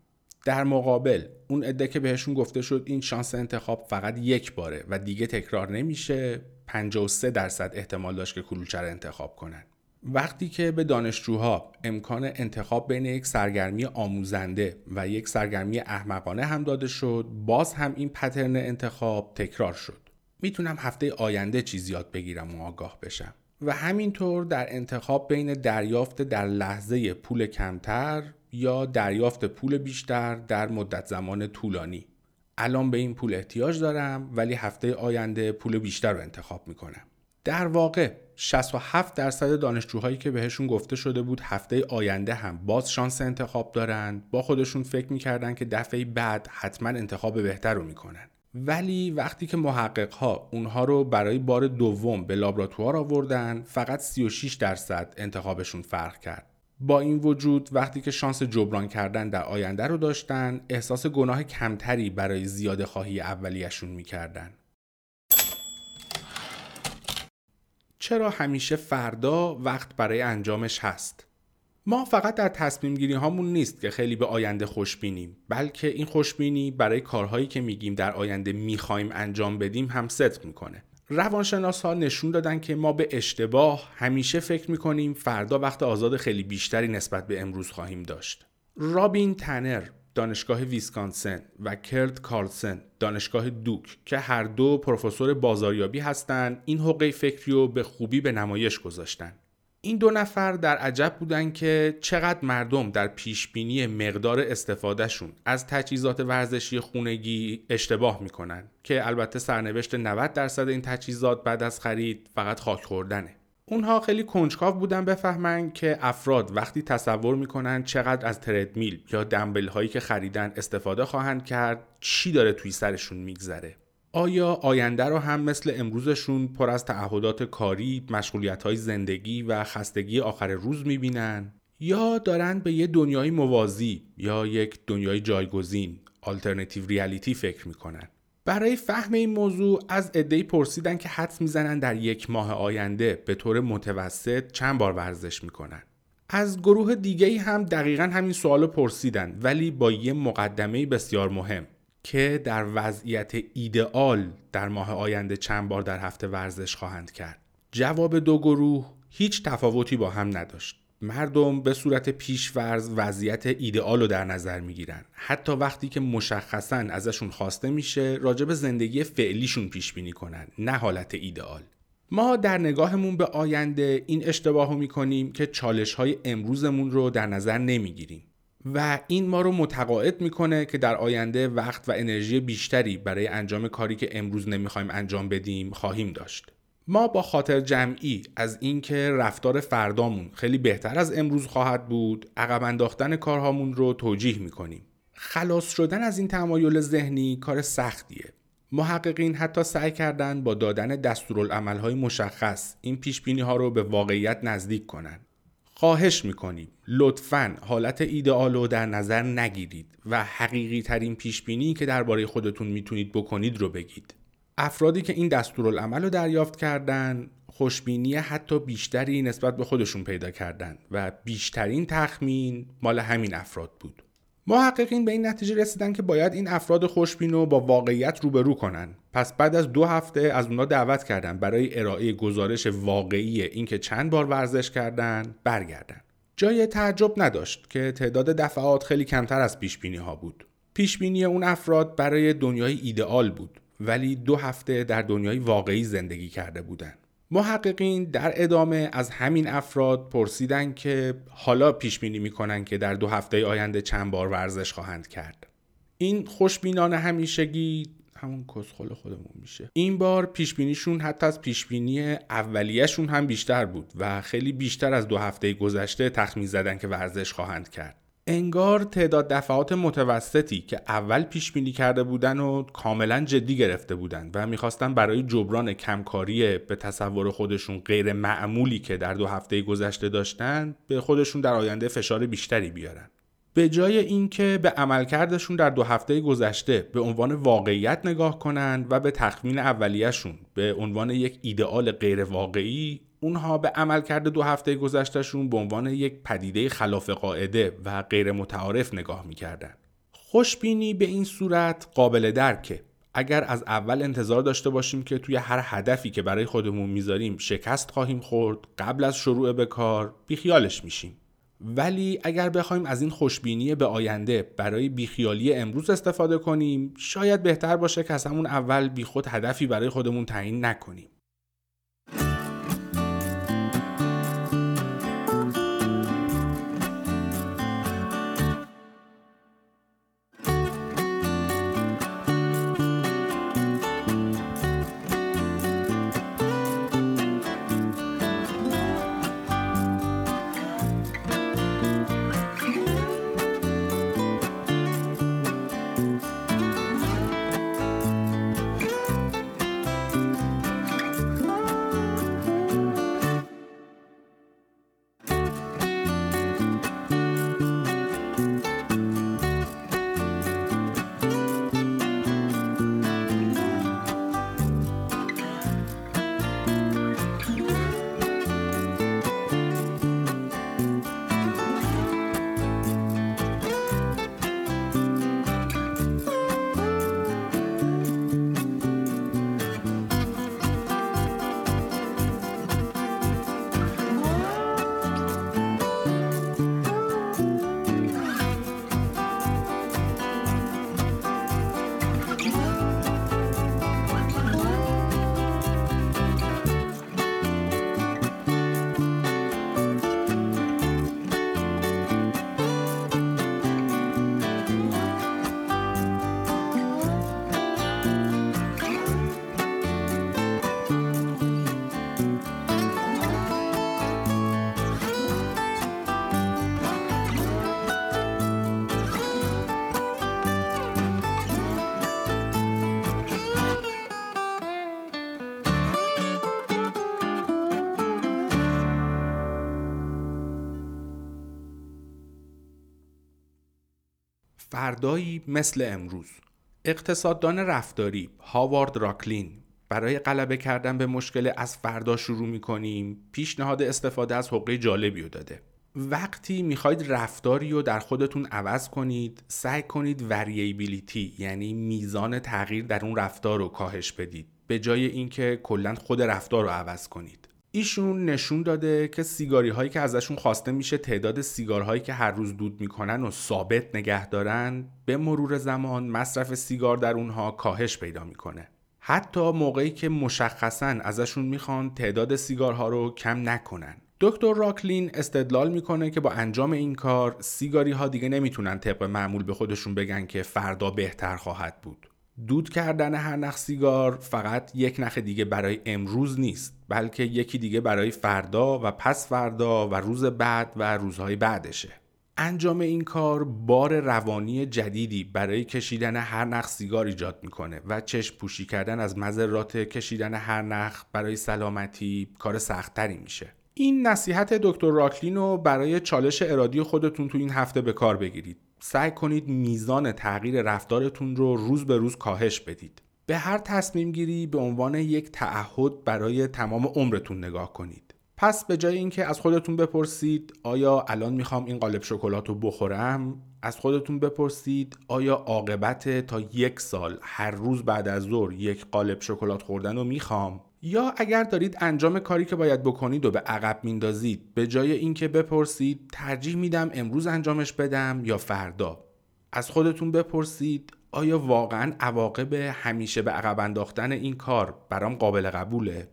[SPEAKER 1] در مقابل اون عده که بهشون گفته شد این شانس انتخاب فقط یک باره و دیگه تکرار نمیشه 53 درصد احتمال داشت که کلوچه رو انتخاب کنن. وقتی که به دانشجوها امکان انتخاب بین یک سرگرمی آموزنده و یک سرگرمی احمقانه هم داده شد باز هم این پترن انتخاب تکرار شد. می‌تونم هفته آینده چیز یاد بگیرم و آگاه بشم. و همینطور در انتخاب بین دریافت در لحظه پول کمتر یا دریافت پول بیشتر در مدت زمان طولانی. الان به این پول احتیاج دارم ولی هفته آینده پول بیشتر رو انتخاب می‌کنم. در واقع 67 درصد دانشجوهایی که بهشون گفته شده بود هفته آینده هم باز شانس انتخاب دارند با خودشون فکر می‌کردن که دفعه بعد حتما انتخاب بهتر رو می‌کنن. ولی وقتی که محقق ها اونها رو برای بار دوم به لابراتوار آوردن فقط 36 درصد انتخابشون فرق کرد. با این وجود وقتی که شانس جبران کردن در آینده رو داشتن احساس گناه کمتری برای زیاده خواهی اولیشون می‌کردن. چرا همیشه فردا وقت برای انجامش هست ما فقط در تصمیم گیری هامون نیست که خیلی به آینده خوشبینیم بلکه این خوشبینی برای کارهایی که میگیم در آینده می‌خوایم انجام بدیم هم ست می‌کنه روانشناس ها نشون دادن که ما به اشتباه همیشه فکر می‌کنیم فردا وقت آزاد خیلی بیشتری نسبت به امروز خواهیم داشت. رابین تنر دانشگاه ویسکانسن و کرد کارلسن دانشگاه دوک که هر دو پروفسور بازاریابی هستند این حقه فکری رو به خوبی به نمایش گذاشتن. این دو نفر در عجب بودن که چقدر مردم در پیشبینی مقدار استفادهشون از تجهیزات ورزشی خونگی اشتباه می‌کنن که البته سرنوشت 90 درصد این تجهیزات بعد از خرید فقط خاک خوردنه اونها خیلی کنجکاو بودن بفهمن که افراد وقتی تصور می‌کنن چقدر از تردمیل یا دنبل هایی که خریدن استفاده خواهند کرد چی داره توی سرشون میگذره آیا آینده رو هم مثل امروزشون پر از تعهدات کاری، مشغولیت های زندگی و خستگی آخر روز می‌بینن؟ یا دارن به یه دنیای موازی یا یک دنیای جایگزین آلترنتیو ریالیتی فکر می‌کنن؟ برای فهم این موضوع از ادهی پرسیدن که حدس می‌زنن در یک ماه آینده به طور متوسط چند بار ورزش می‌کنن. از گروه دیگه هم دقیقا همین سوال پرسیدن ولی با یه مقدمه بسیار مهم که در وضعیت ایدئال در ماه آینده چند بار در هفته ورزش خواهند کرد جواب دو گروه هیچ تفاوتی با هم نداشت مردم به صورت پیشورز وضعیت ایدئال رو در نظر می‌گیرن. حتی وقتی که مشخصا ازشون خواسته میشه راجع به زندگی فعلیشون پیش بینی کنن نه حالت ایدئال ما در نگاهمون به آینده این اشتباه رو می‌کنیم که چالش های امروزمون رو در نظر نمی‌گیریم. و این ما رو متقاعد می‌کنه که در آینده وقت و انرژی بیشتری برای انجام کاری که امروز نمی‌خوایم انجام بدیم خواهیم داشت. ما با خاطر جمعی از اینکه رفتار فردامون خیلی بهتر از امروز خواهد بود عقب انداختن کارهامون رو توجیه می‌کنیم. خلاص شدن از این تمایل ذهنی کار سختیه. محققین حتی سعی کردند با دادن دستورالعملهای مشخص این پیش ها رو به واقعیت نزدیک کنند خواهش می‌کنیم لطفا حالت ایدئال رو در نظر نگیرید و حقیقی ترین پیش بینی که درباره خودتون می‌تونید بکنید رو بگید. افرادی که این دستورالعمل رو دریافت کردن خوشبینی حتی بیشتری نسبت به خودشون پیدا کردن و بیشترین تخمین مال همین افراد بود. محققین به این نتیجه رسیدن که باید این افراد خوشبین رو با واقعیت روبرو کنن. پس بعد از دو هفته از اونا دعوت کردن برای ارائه گزارش واقعی اینکه چند بار ورزش کردن برگردن. جای تعجب نداشت که تعداد دفعات خیلی کمتر از پیش بینی ها بود. پیش بینی اون افراد برای دنیای ایدئال بود. ولی دو هفته در دنیای واقعی زندگی کرده بودند محققین در ادامه از همین افراد پرسیدن که حالا پیش بینی می‌کنن که در دو هفته آینده چند بار ورزش خواهند کرد. این خوشبینان همیشگی همون کسخل خودمون میشه. این بار پیش بینیشون حتی از پیش بینی اولیهشون هم بیشتر بود و خیلی بیشتر از دو هفته گذشته تخمین زدن که ورزش خواهند کرد. انگار تعداد دفعات متوسطی که اول پیش بینی کرده بودن و کاملا جدی گرفته بودن و می‌خواستن برای جبران کمکاری به تصور خودشون غیر معمولی که در دو هفته گذشته داشتن به خودشون در آینده فشار بیشتری بیارن. به جای اینکه به عملکردشون در دو هفته گذشته به عنوان واقعیت نگاه کنند و به تخمین اولیهشون به عنوان یک ایدئال غیر واقعی اونها به عملکرد دو هفته گذشتهشون به عنوان یک پدیده خلاف قاعده و غیر متعارف نگاه می‌کردن. خوشبینی به این صورت قابل درکه. اگر از اول انتظار داشته باشیم که توی هر هدفی که برای خودمون می‌ذاریم شکست خواهیم خورد قبل از شروع به کار بیخیالش میشیم. ولی اگر بخوایم از این خوشبینی به آینده برای بیخیالی امروز استفاده کنیم شاید بهتر باشه که از همون اول بیخود هدفی برای خودمون تعیین نکنیم. فردایی مثل امروز. اقتصاددان رفتاری هاوارد راکلین. برای غلبه کردن به مشکل از فردا شروع می‌کنیم. پیشنهاد استفاده از حقه جالبی رو داده. وقتی می‌خواید رفتاری رو در خودتون عوض کنید سعی کنید وریبیلیتی یعنی میزان تغییر در اون رفتار رو کاهش بدید. به جای اینکه کلا خود رفتار رو عوض کنید. ایشون نشون داده که سیگاری هایی که ازشون خواسته میشه تعداد سیگارهایی که هر روز دود می‌کنن و ثابت نگه دارن به مرور زمان مصرف سیگار در اونها کاهش پیدا می‌کنه. حتی موقعی که مشخصا ازشون می‌خوان تعداد سیگارها رو کم نکنن. دکتر راکلین استدلال می‌کنه که با انجام این کار سیگاری ها دیگه نمی‌تونن طبق معمول به خودشون بگن که فردا بهتر خواهد بود. دود کردن هر نخ سیگار فقط یک نخ دیگه برای امروز نیست. بلکه یکی دیگه برای فردا و پس فردا و روز بعد و روزهای بعدشه. انجام این کار بار روانی جدیدی برای کشیدن هر نخ سیگار ایجاد می‌کنه و چشم پوشی کردن از مذرات کشیدن هر نخ برای سلامتی کار سختتری میشه. این نصیحت دکتر راکلین رو برای چالش ارادی خودتون تو این هفته به کار بگیرید. سعی کنید میزان تغییر رفتارتون رو روز به روز کاهش بدید. به هر تصمیم گیری به عنوان یک تعهد برای تمام عمرتون نگاه کنید. پس به جای اینکه از خودتون بپرسید آیا الان می‌خوام این قالب شکلات رو بخورم از خودتون بپرسید آیا عاقبت تا یک سال هر روز بعد از ظهر یک قالب شکلات خوردن رو می‌خوام؟ یا اگر دارید انجام کاری که باید بکنید و به عقب میندازید به جای اینکه بپرسید ترجیح میدم امروز انجامش بدم یا فردا؟ از خودتون بپرسید آیا واقعا عواقب همیشه به عقب انداختن این کار برام قابل قبوله؟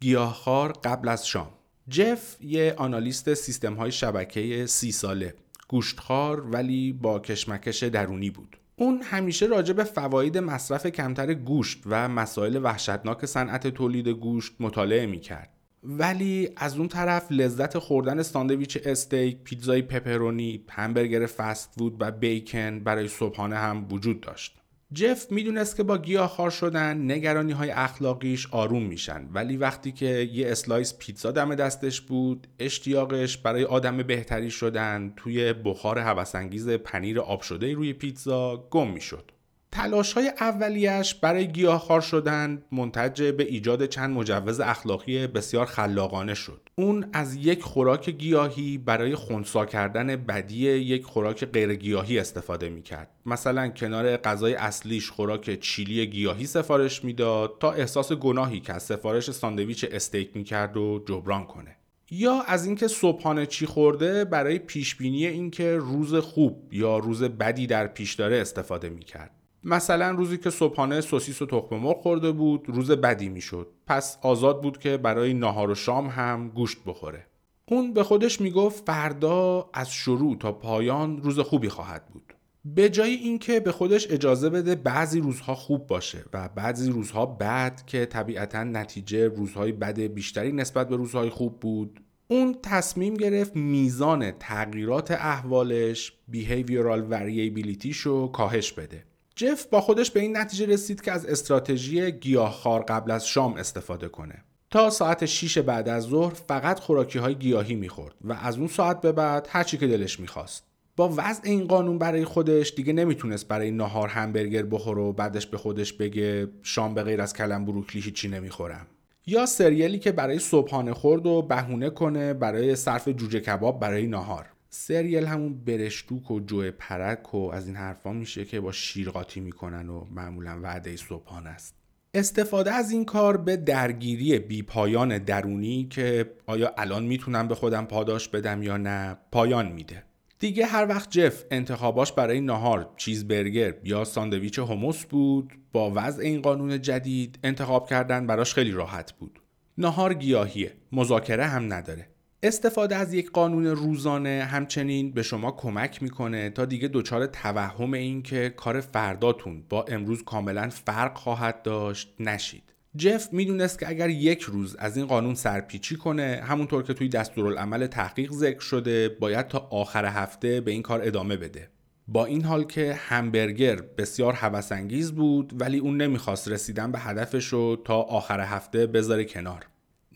[SPEAKER 1] گیاهخوار قبل از شام. جف یه آنالیست سیستم های شبکه سی ساله. گوشتخوار ولی با کشمکش درونی بود. اون همیشه راجع به فواید مصرف کمتر گوشت و مسائل وحشتناک صنعت تولید گوشت مطالعه می‌کرد. ولی از اون طرف لذت خوردن ساندویچ استیک، پیتزای پپرونی، همبرگر فست فود و بیکن برای صبحانه هم وجود داشت. جف می‌دونست که با گیاهخوار شدن نگرانی های اخلاقیش آروم میشن ولی وقتی که یه slice پیتزا دم دستش بود اشتیاقش برای آدم بهتری شدن توی بخار هوس‌انگیز پنیر آب شده روی پیتزا گم می‌شد تلاش های اولیش برای گیاهخوار شدن منتج به ایجاد چند مجوز اخلاقی بسیار خلاقانه شد. اون از یک خوراک گیاهی برای خونسا کردن بدی یک خوراک غیر گیاهی استفاده می‌کرد. مثلا کنار غذای اصلیش خوراک چیلی گیاهی سفارش می‌داد تا احساس گناهی که از سفارش ساندویچ استیک می‌کرد و جبران کنه. یا از اینکه صبحانه چی خورده برای پیش بینی اینکه روز خوب یا روز بدی در پیش داره استفاده می‌کرد. مثلا روزی که صبحانه سوسیس و تخم مرغ خورده بود روز بدی می‌شد. پس آزاد بود که برای ناهار و شام هم گوشت بخوره. اون به خودش می‌گفت فردا از شروع تا پایان روز خوبی خواهد بود. به جای اینکه به خودش اجازه بده بعضی روزها خوب باشه و بعضی روزها بد که طبیعتا نتیجه روزهای بد بیشتری نسبت به روزهای خوب بود اون تصمیم گرفت میزان تغییرات احوالش behavioral variability شو کاهش بده. جف با خودش به این نتیجه رسید که از استراتژی گیاهخوار قبل از شام استفاده کنه. تا ساعت 6 بعد از ظهر فقط خوراکی های گیاهی می‌خورد و از اون ساعت به بعد هر چی که دلش می‌خواست. با وضع این قانون برای خودش دیگه نمی‌تونست برای نهار همبرگر بخوره و بعدش به خودش بگه شام به غیر از کلم بروکلی هیچی نمی‌خورم. یا سریالی که برای صبحانه خورد و بهونه کنه برای صرف جوجه کباب برای نهار سریال همون برشتوک و جوه پرک و از این حرفا میشه که با شیر قاطی می‌کنن و معمولا وعده صبحانه است. استفاده از این کار به درگیری بی پایان درونی که آیا الان می‌تونم به خودم پاداش بدم یا نه پایان میده. دیگه هر وقت جف انتخاباش برای نهار چیزبرگر یا ساندویچ هموس بود با وضع این قانون جدید انتخاب کردن براش خیلی راحت بود. نهار گیاهیه مذاکره هم نداره. استفاده از یک قانون روزانه همچنین به شما کمک می‌کنه تا دیگه دچار توهم این که کار فرداتون با امروز کاملا فرق خواهد داشت نشید. جف می‌دونست که اگر یک روز از این قانون سرپیچی کنه همونطور که توی دستورالعمل تحقیق ذکر شده باید تا آخر هفته به این کار ادامه بده. با این حال که همبرگر بسیار هوسانگیز بود ولی اون نمی‌خواست رسیدن به هدفش رو تا آخر هفته بذاره کنار.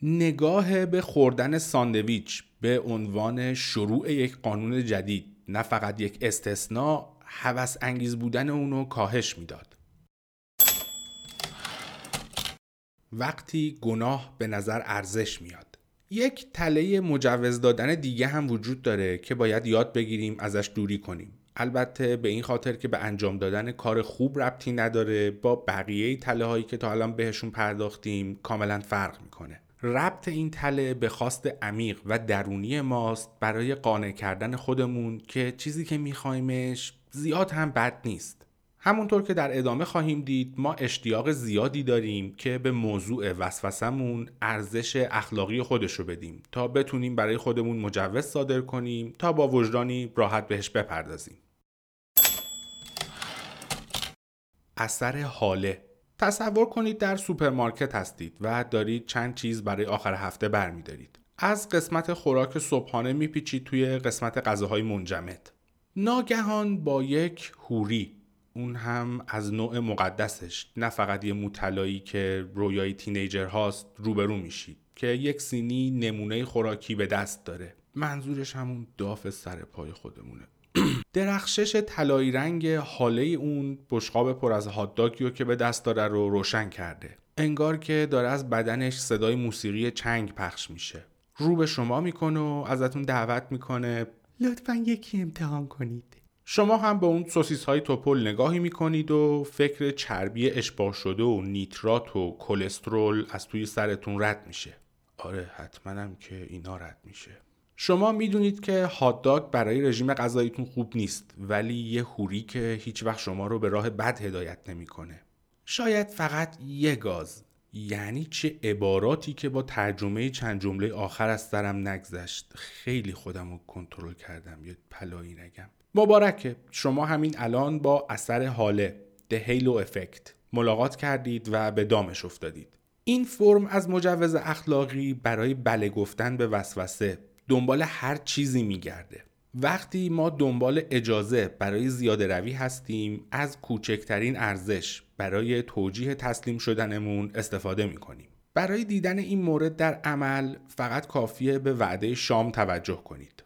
[SPEAKER 1] نگاه به خوردن ساندویچ به عنوان شروع یک قانون جدید نه فقط یک استثناء هوس انگیز بودن اونو کاهش می‌داد. وقتی گناه به نظر ارزش میاد. یک تله مجوز دادن دیگه هم وجود داره که باید یاد بگیریم ازش دوری کنیم. البته به این خاطر که به انجام دادن کار خوب ربطی نداره با بقیه تله هایی که تا الان بهشون پرداختیم کاملا فرق می‌کنه. ربط این تله به خواست عمیق و درونی ماست برای قانع کردن خودمون که چیزی که میخوایمش زیاد هم بد نیست. همونطور که در ادامه خواهیم دید ما اشتیاق زیادی داریم که به موضوع وسوسمون ارزش اخلاقی خودش رو بدیم تا بتونیم برای خودمون مجوز صادر کنیم تا با وجدانی راحت بهش بپردازیم. اثر حاله تصور کنید در سوپرمارکت هستید و دارید چند چیز برای آخر هفته برمیدارید. از قسمت خوراک صبحانه میپیچید توی قسمت غذاهای منجمد. ناگهان با یک هوری اون هم از نوع مقدسش نه فقط یه مطلایی که رویای تینیجر هاست روبرو میشید که یک سینی نمونه خوراکی به دست داره. منظورش همون داف سر پای خودمونه. درخشش طلایی رنگ حاله اون بشقاب پر از هاتداگی که به دست داره رو روشن کرده. انگار که داره از بدنش صدای موسیقی چنگ پخش میشه. رو به شما می‌کنه و ازتون دعوت می‌کنه. لطفا یکی امتحان کنید. شما هم به اون سوسیس های توپل نگاهی می‌کنید و فکر چربی اشباه شده و نیترات و کلسترول از توی سرتون رد میشه. آره حتما هم که اینا رد میشه. شما می‌دونید که هاتداگ برای رژیم غذاییتون خوب نیست ولی یه هوری که هیچ وقت شما رو به راه بد هدایت نمی‌کنه. شاید فقط یه گاز یعنی چه عباراتی که با ترجمه چند جمله آخر از سرم نگذشت. خیلی خودم رو کنترل کردم یه پلایی نگم. مبارکه. شما همین الان با اثر حاله The Halo Effect ملاقات کردید و به دامش افتادید. این فرم از مجوز اخلاقی برای بله گفتن به وسوسه. دنبال هر چیزی میگرده. وقتی ما دنبال اجازه برای زیاده روی هستیم از کوچکترین ارزش برای توجیه تسلیم شدنمون استفاده می‌کنیم. برای دیدن این مورد در عمل فقط کافیه به وعده شام توجه کنید.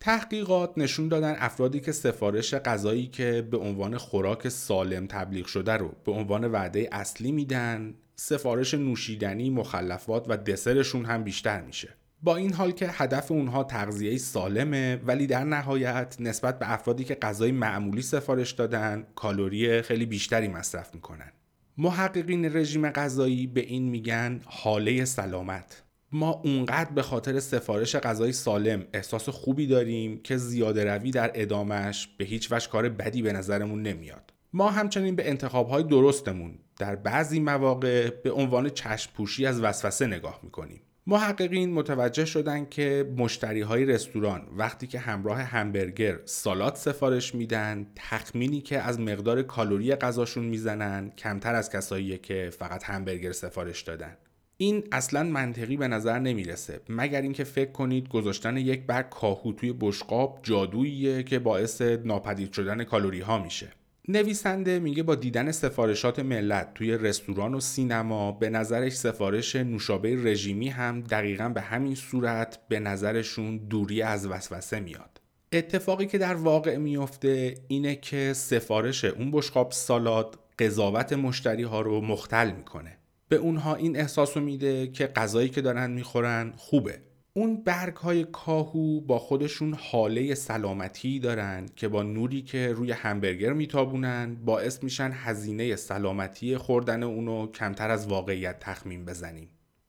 [SPEAKER 1] تحقیقات نشون دادن افرادی که سفارش غذایی که به عنوان خوراک سالم تبلیغ شده رو به عنوان وعده اصلی میدن سفارش نوشیدنی، مخلفات و دسرشون هم بیشتر میشه. با این حال که هدف اونها تغذیه سالمه ولی در نهایت نسبت به افرادی که غذای معمولی سفارش دادن کالری خیلی بیشتری مصرف می‌کنن. محققین رژیم غذایی به این میگن حاله سلامت. ما اونقدر به خاطر سفارش غذای سالم احساس خوبی داریم که زیاده روی در ادامش به هیچ وجه کار بدی به نظرمون نمیاد. ما همچنین به انتخابهای درستمون در بعضی مواقع به عنوان چشم پوشی از وسوسه نگاه می‌کنیم. محققین متوجه شدن که مشتری های رستوران وقتی که همراه همبرگر سالات سفارش میدن تخمینی که از مقدار کالری غذاشون می‌زنن کمتر از کسایی که فقط همبرگر سفارش دادن. این اصلا منطقی به نظر نمی‌رسه. مگر اینکه فکر کنید گذاشتن یک برگ کاهو توی بشقاب جادوییه که باعث ناپدید شدن کالری ها میشه. نویسنده میگه با دیدن سفارشات ملت توی رستوران و سینما به نظرش سفارش نوشابه رژیمی هم دقیقا به همین صورت به نظرشون دوری از وسوسه میاد. اتفاقی که در واقع میفته اینه که سفارش اون بشقاب سالاد قضاوت مشتری ها رو مختل می‌کنه. به اونها این احساس میده که غذایی که دارن می‌خورن خوبه. اون برگ های کاهو با خودشون حاله سلامتی دارن که با نوری که روی همبرگر میتابونن باعث میشن هزینه سلامتی خوردن اونو کمتر از واقعیت تخمین بزنیم.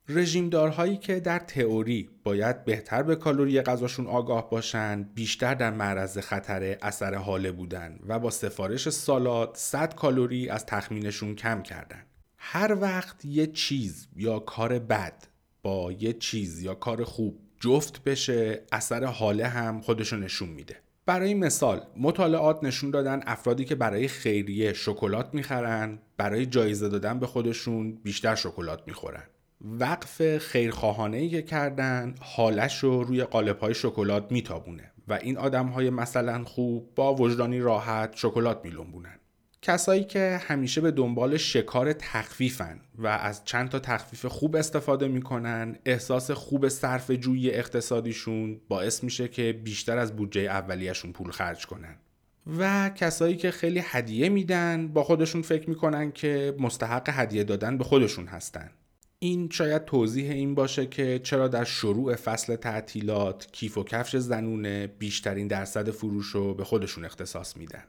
[SPEAKER 1] رژیمدارهایی که در تئوری باید بهتر به کالری غذاشون آگاه باشن بیشتر در معرض خطر اثر حاله بودن و با سفارش سالات 100 کالری از تخمینشون کم کردن. هر وقت یه چیز یا کار بد با یه چیز یا کار خوب جفت بشه اثر حاله هم خودشو نشون میده. برای مثال مطالعات نشون دادن افرادی که برای خیریه شکلات می‌خرن برای جایزه دادن به خودشون بیشتر شکلات می‌خورن. وقف خیرخواهانه ای که کردن حالش رو روی قالب های شکلات میتابونه و این آدم های مثلا خوب با وجدانی راحت شکلات میلنبونن. کسایی که همیشه به دنبال شکار تخفیفن و از چند تا تخفیف خوب استفاده می‌کنن احساس خوب صرف جویی اقتصادیشون باعث میشه که بیشتر از بودجه اولیهشون پول خرج کنن. و کسایی که خیلی هدیه میدن با خودشون فکر می‌کنن که مستحق هدیه دادن به خودشون هستن. این شاید توضیح این باشه که چرا در شروع فصل تعطیلات کیف و کفش زنونه بیشترین درصد فروش رو به خودشون اختصاص میدن.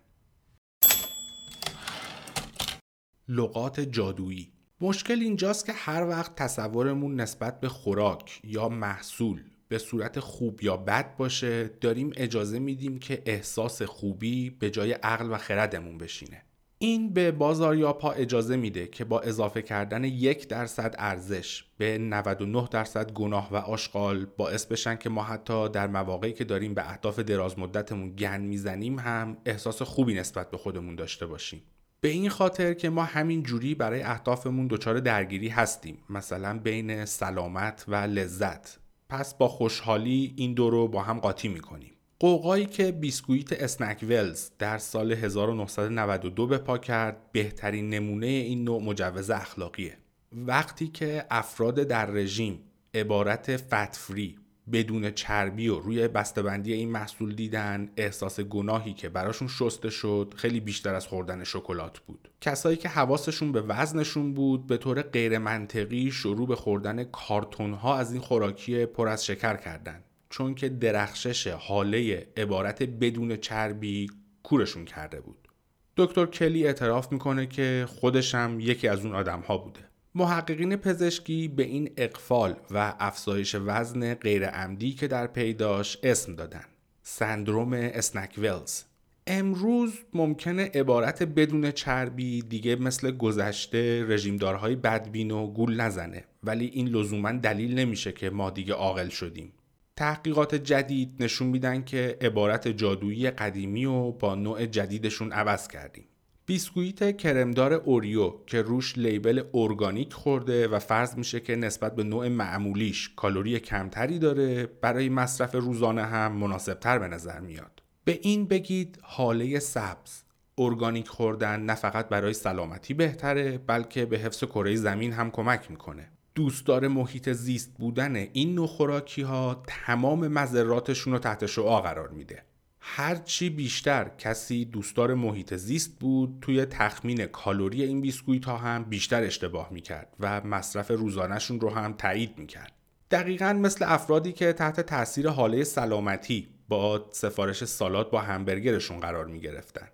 [SPEAKER 1] لغات جادویی. مشکل اینجاست که هر وقت تصورمون نسبت به خوراک یا محصول به صورت خوب یا بد باشه داریم اجازه میدیم که احساس خوبی به جای عقل و خردمون بشینه. این به بازاریابها اجازه میده که با اضافه کردن یک درصد ارزش به 99 درصد گناه و آشغال باعث بشن که ما حتی در مواقعی که داریم به اهداف دراز مدتمون گن می‌زنیم هم احساس خوبی نسبت به خودمون داشته باشیم. به این خاطر که ما همین جوری برای اهدافمون دچار درگیری هستیم. مثلا بین سلامت و لذت. پس با خوشحالی این دو رو با هم قاطی می‌کنیم. قوقایی که بیسکویت اسنک ولز در سال 1992 به پا کرد بهترین نمونه این نوع مجوز اخلاقیه. وقتی که افراد در رژیم عبارت فتفری بدون چربی و روی بسته‌بندی این محصول دیدن احساس گناهی که براشون شسته شد خیلی بیشتر از خوردن شکلات بود. کسایی که حواسشون به وزنشون بود به طور غیر منطقی شروع به خوردن کارتون ها از این خوراکی پر از شکر کردند چون که درخشش حاله عبارت بدون چربی کورشون کرده بود. دکتر کلی اعتراف می‌کنه که خودشم یکی از اون آدم ها بوده. محققین پزشکی به این اقفال و افزایش وزن غیرعمدی که در پیداش اسم دادن. سندروم اسنک ولز. امروز ممکنه عبارت بدون چربی دیگه مثل گذشته رژیمدارهای بدبین و گول نزنه. ولی این لزوما دلیل نمیشه که ما دیگه عاقل شدیم. تحقیقات جدید نشون میدن که عبارت جادویی قدیمی و با نوع جدیدشون عوض کردیم. بیسکویت کرمدار اوریو که روش label ارگانیک خورده و فرض میشه که نسبت به نوع معمولیش کالری کمتری داره برای مصرف روزانه هم مناسبتر به نظر میاد. به این بگید حاله سبز. ارگانیک خوردن نه فقط برای سلامتی بهتره بلکه به حفظ کره زمین هم کمک می‌کنه. دوستدار محیط زیست بودن این نوع خوراکی ها تمام مذراتشون رو تحت شعا قرار میده. هرچی بیشتر. کسی دوستدار محیط زیست بود توی تخمین کالری این بیسکویت ها هم بیشتر اشتباه می‌کرد و مصرف روزانهشون رو هم تایید می‌کرد. دقیقا مثل افرادی که تحت تاثیر حاله سلامتی با سفارش سالات با همبرگرشون قرار می‌گرفتن.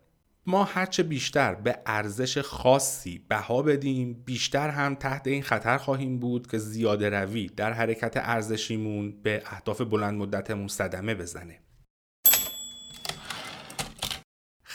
[SPEAKER 1] ما هرچه بیشتر به ارزش خاصی بها بدیم بیشتر هم تحت این خطر خواهیم بود که زیاده روی در حرکت ارزشیمون به اهداف بلند مدتمون صدمه بزنه.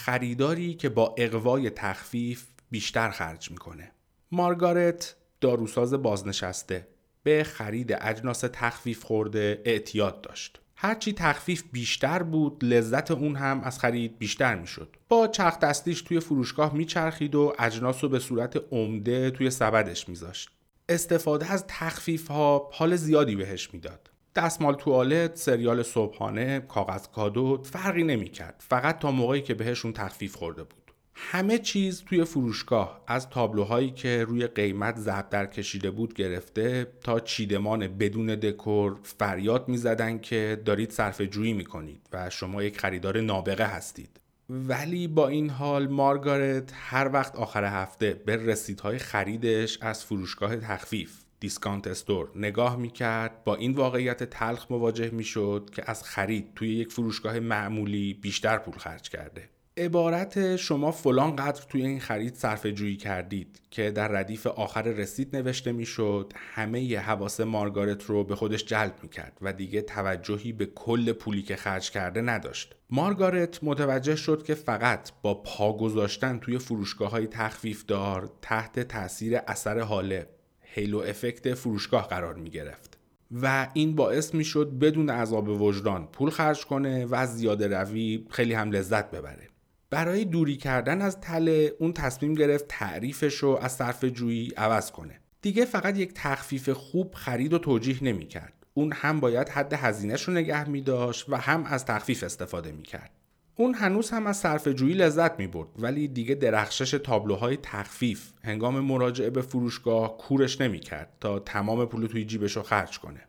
[SPEAKER 1] خریداری که با اقوای تخفیف بیشتر خرج می‌کنه. مارگارت داروساز بازنشسته به خرید اجناس تخفیف خورده اعتیاد داشت. هرچی تخفیف بیشتر بود لذت اون هم از خرید بیشتر می‌شد. با چرخ دستیش توی فروشگاه میچرخید و اجناس رو به صورت عمده توی سبدش میذاشت. استفاده از تخفیف ها حال زیادی بهش می‌داد. دستمال توالت، سریال صبحانه، کاغذ کادو فرقی نمی‌کرد. فقط تا موقعی که بهشون تخفیف خورده بود. همه چیز توی فروشگاه از تابلوهایی که روی قیمت ضرب در کشیده بود گرفته تا چیدمان بدون دکور فریاد می‌زدن که دارید صرف جویی می‌کنید و شما یک خریدار نابغه هستید. ولی با این حال مارگارت هر وقت آخر هفته به رسیدهای خریدش از فروشگاه تخفیف discount store نگاه می‌کرد با این واقعیت تلخ مواجه می‌شد که از خرید توی یک فروشگاه معمولی بیشتر پول خرج کرده. عبارت شما فلان قدر توی این خرید صرفه جویی کردید که در ردیف آخر رسید نوشته می‌شد همه ی حواس مارگارت رو به خودش جلب می‌کرد و دیگه توجهی به کل پولی که خرج کرده نداشت. مارگارت متوجه شد که فقط با پا گذاشتن توی فروشگاه های تخفیف دار تحت تاثیر اثر حاله هیلو افکت فروشگاه قرار می گرفت. و این باعث می شد بدون عذاب وجدان پول خرج کنه و از زیاده روی خیلی هم لذت ببره. برای دوری کردن از تله اون تصمیم گرفت تعریفش رو از صرف جویی عوض کنه. دیگه فقط یک تخفیف خوب خرید و توجیه نمی کرد. اون هم باید حد هزینهش رو نگه می داشت و هم از تخفیف استفاده می کرد. اون هنوز هم از صرف جویی لذت می برد ولی دیگه درخشش تابلوهای تخفیف هنگام مراجعه به فروشگاه کورش نمی کرد تا تمام پول توی جیبش رو خرج کنه.